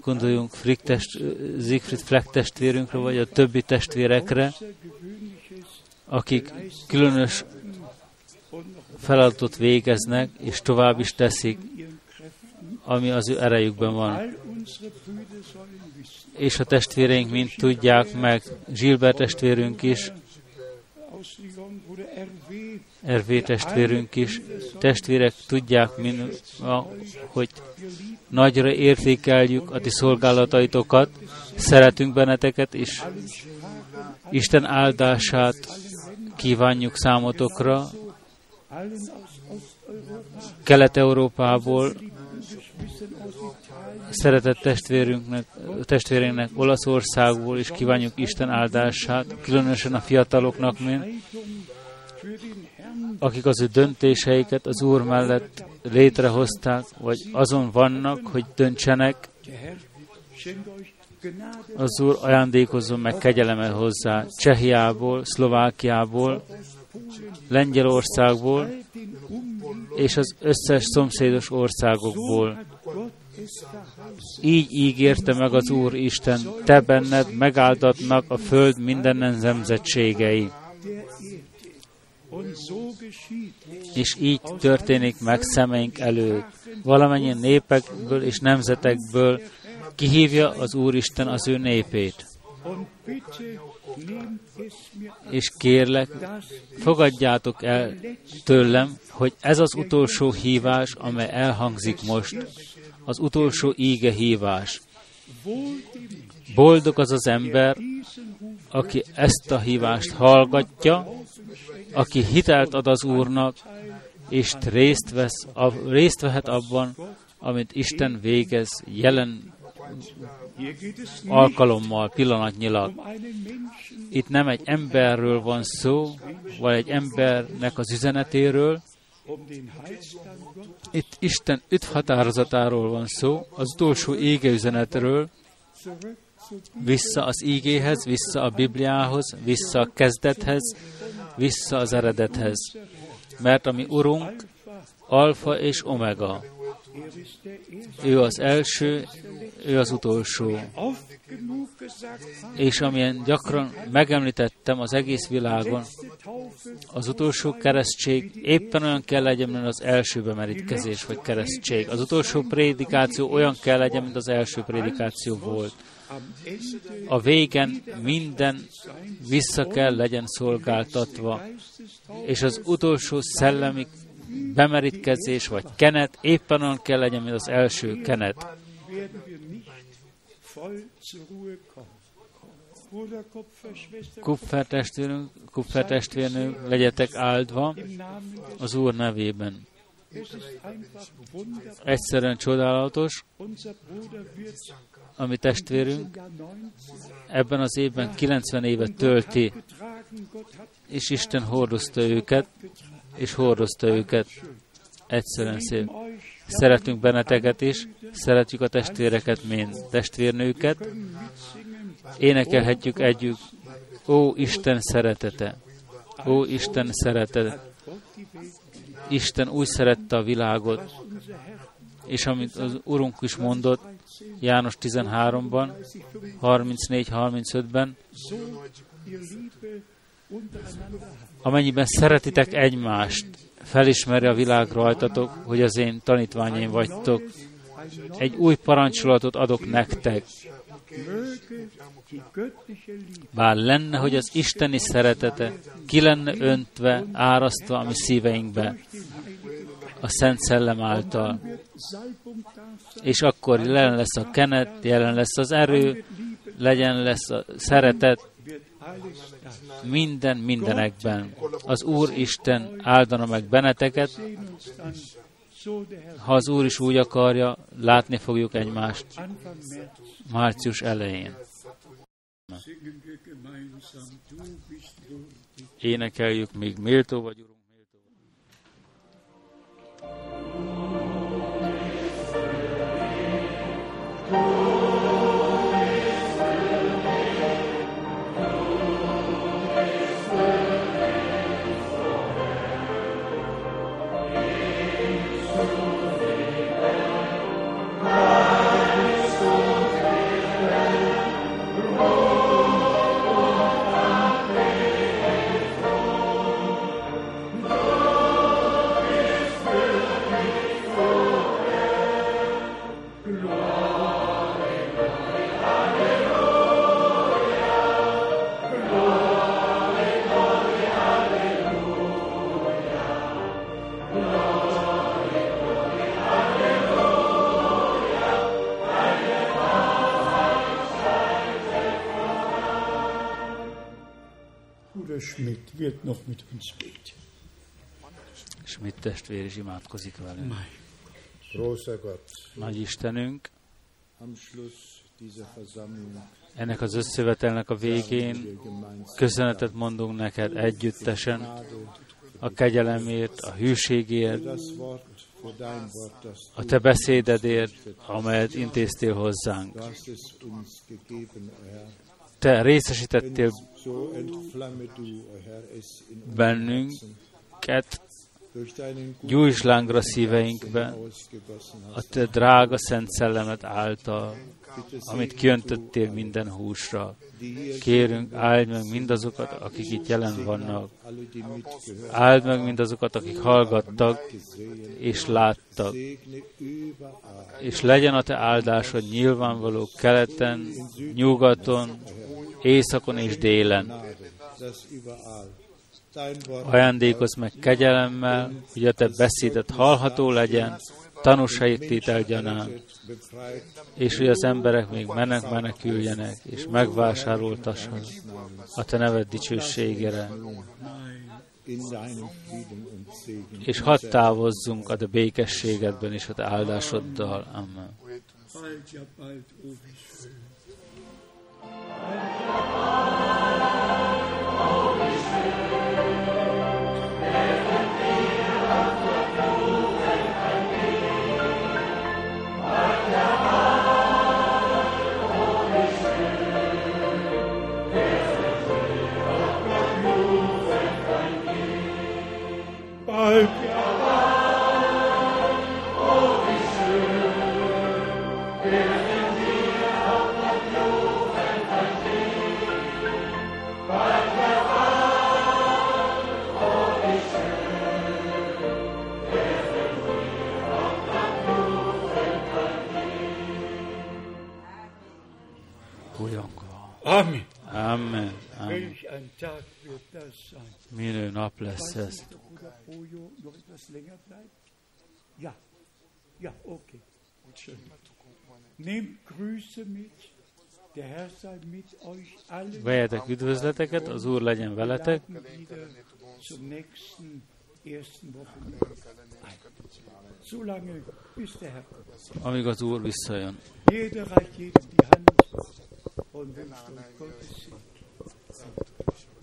[SPEAKER 1] Gondoljunk Frick test, Siegfried Fleck testvérünkre, vagy a többi testvérekre, akik különös feladatot végeznek, és tovább is teszik, ami az ő erejükben van. És a testvéreink mind tudják meg, Gilbert testvérünk is, RV testvérünk is, testvérek tudják, min, hogy nagyra értékeljük a ti szolgálataitokat, szeretünk benneteket, és Isten áldását kívánjuk számotokra, Kelet-Európából, szeretett testvérünknek, testvérünknek Olaszországból is kívánjuk Isten áldását, különösen a fiataloknak, mint akik az ő döntéseiket az Úr mellett létrehozták, vagy azon vannak, hogy döntsenek, az Úr ajándékozzon meg kegyelemet hozzá Csehiából, Szlovákiából, Lengyelországból, és az összes szomszédos országokból. Így ígérte meg az Úr Isten, te benned megáldatnak a föld minden nemzetségei. És így történik meg szemeink előtt. Valamennyi népekből és nemzetekből kihívja az Úristen az ő népét. És kérlek, fogadjátok el tőlem, hogy ez az utolsó hívás, amely elhangzik most, az utolsó íge hívás. Boldog az az ember, aki ezt a hívást hallgatja, aki hitelt ad az Úrnak, és részt, vesz, a, részt vehet abban, amit Isten végez jelen alkalommal, pillanatnyilag. Itt nem egy emberről van szó, vagy egy embernek az üzenetéről, itt Isten öt határozatáról van szó, az utolsó ége üzenetről, vissza az ígéhez, vissza a Bibliához, vissza a kezdethez, vissza az eredethez. Mert a mi Urunk alfa és omega. Ő az első, ő az utolsó. És amilyen gyakran megemlítettem az egész világon, az utolsó keresztség éppen olyan kell legyen, mint az első bemerítkezés, vagy keresztség. Az utolsó prédikáció olyan kell legyen, mint az első prédikáció volt. A végen minden vissza kell legyen szolgáltatva, és az utolsó szellemi bemerítkezés vagy kenet éppen olyan kell legyen, mint az első kenet. Kupfer testvérünk, legyetek áldva az Úr nevében. Egyszerűen csodálatos, ami testvérünk ebben az évben 90 évet tölti, és Isten hordozta őket, és hordozta őket. Egyszerűen szép. Szeretünk benneteket is, szeretjük a testvéreket, mint Ó, Isten szeretet, Isten úgy szerette a világot, és amit az Urunk is mondott, János 13-ban, 34-35-ben, amennyiben szeretitek egymást, felismeri a világ rajtatok, hogy az én tanítványaim vagytok. Egy új parancsolatot adok nektek. Bár lenne, hogy az isteni szeretete ki lenne öntve, árasztva a mi szíveinkbe, a Szent Szellem által. És akkor jelen lesz a kenet, jelen lesz az erő, legyen lesz a szeretet, minden mindenekben. Az Úr Isten áldana meg benneteket, ha az Úr is úgy akarja, látni fogjuk egymást március elején. Énekeljük még méltó vagy, Urunk.
[SPEAKER 3] Wird noch mit uns beten.
[SPEAKER 1] Schmidt testvér is imádkozik velünk. Nagy Istenünk, ennek az összevetelnek a végén köszönetet mondunk neked együttesen a kegyelemért, a hűségért, a te beszédedért, amelyet intéztél hozzánk. Te részesítettél bennünket, gyújts lángra szíveinkbe, a te drága szent szellemet által, amit kiöntöttél minden húsra. Kérünk, áld meg mindazokat, akik itt jelen vannak. Áld meg mindazokat, akik hallgattak és láttak. És legyen a te áldásod nyilvánvaló keleten, nyugaton, északon és délen. Ajándékozz meg kegyelemmel, hogy a te beszédet hallható legyen, tanúságtétel gyanán, és hogy az emberek még menek meneküljenek, és megvásároltassanak a te neved dicsőségére. És hadd távozzunk a te békességedben és a te áldásoddal. Amen. Amen. Milyen nap lesz ez? Vegyetek üdvözleteket, az Úr legyen veletek. Amíg az Úr visszajön. Santo.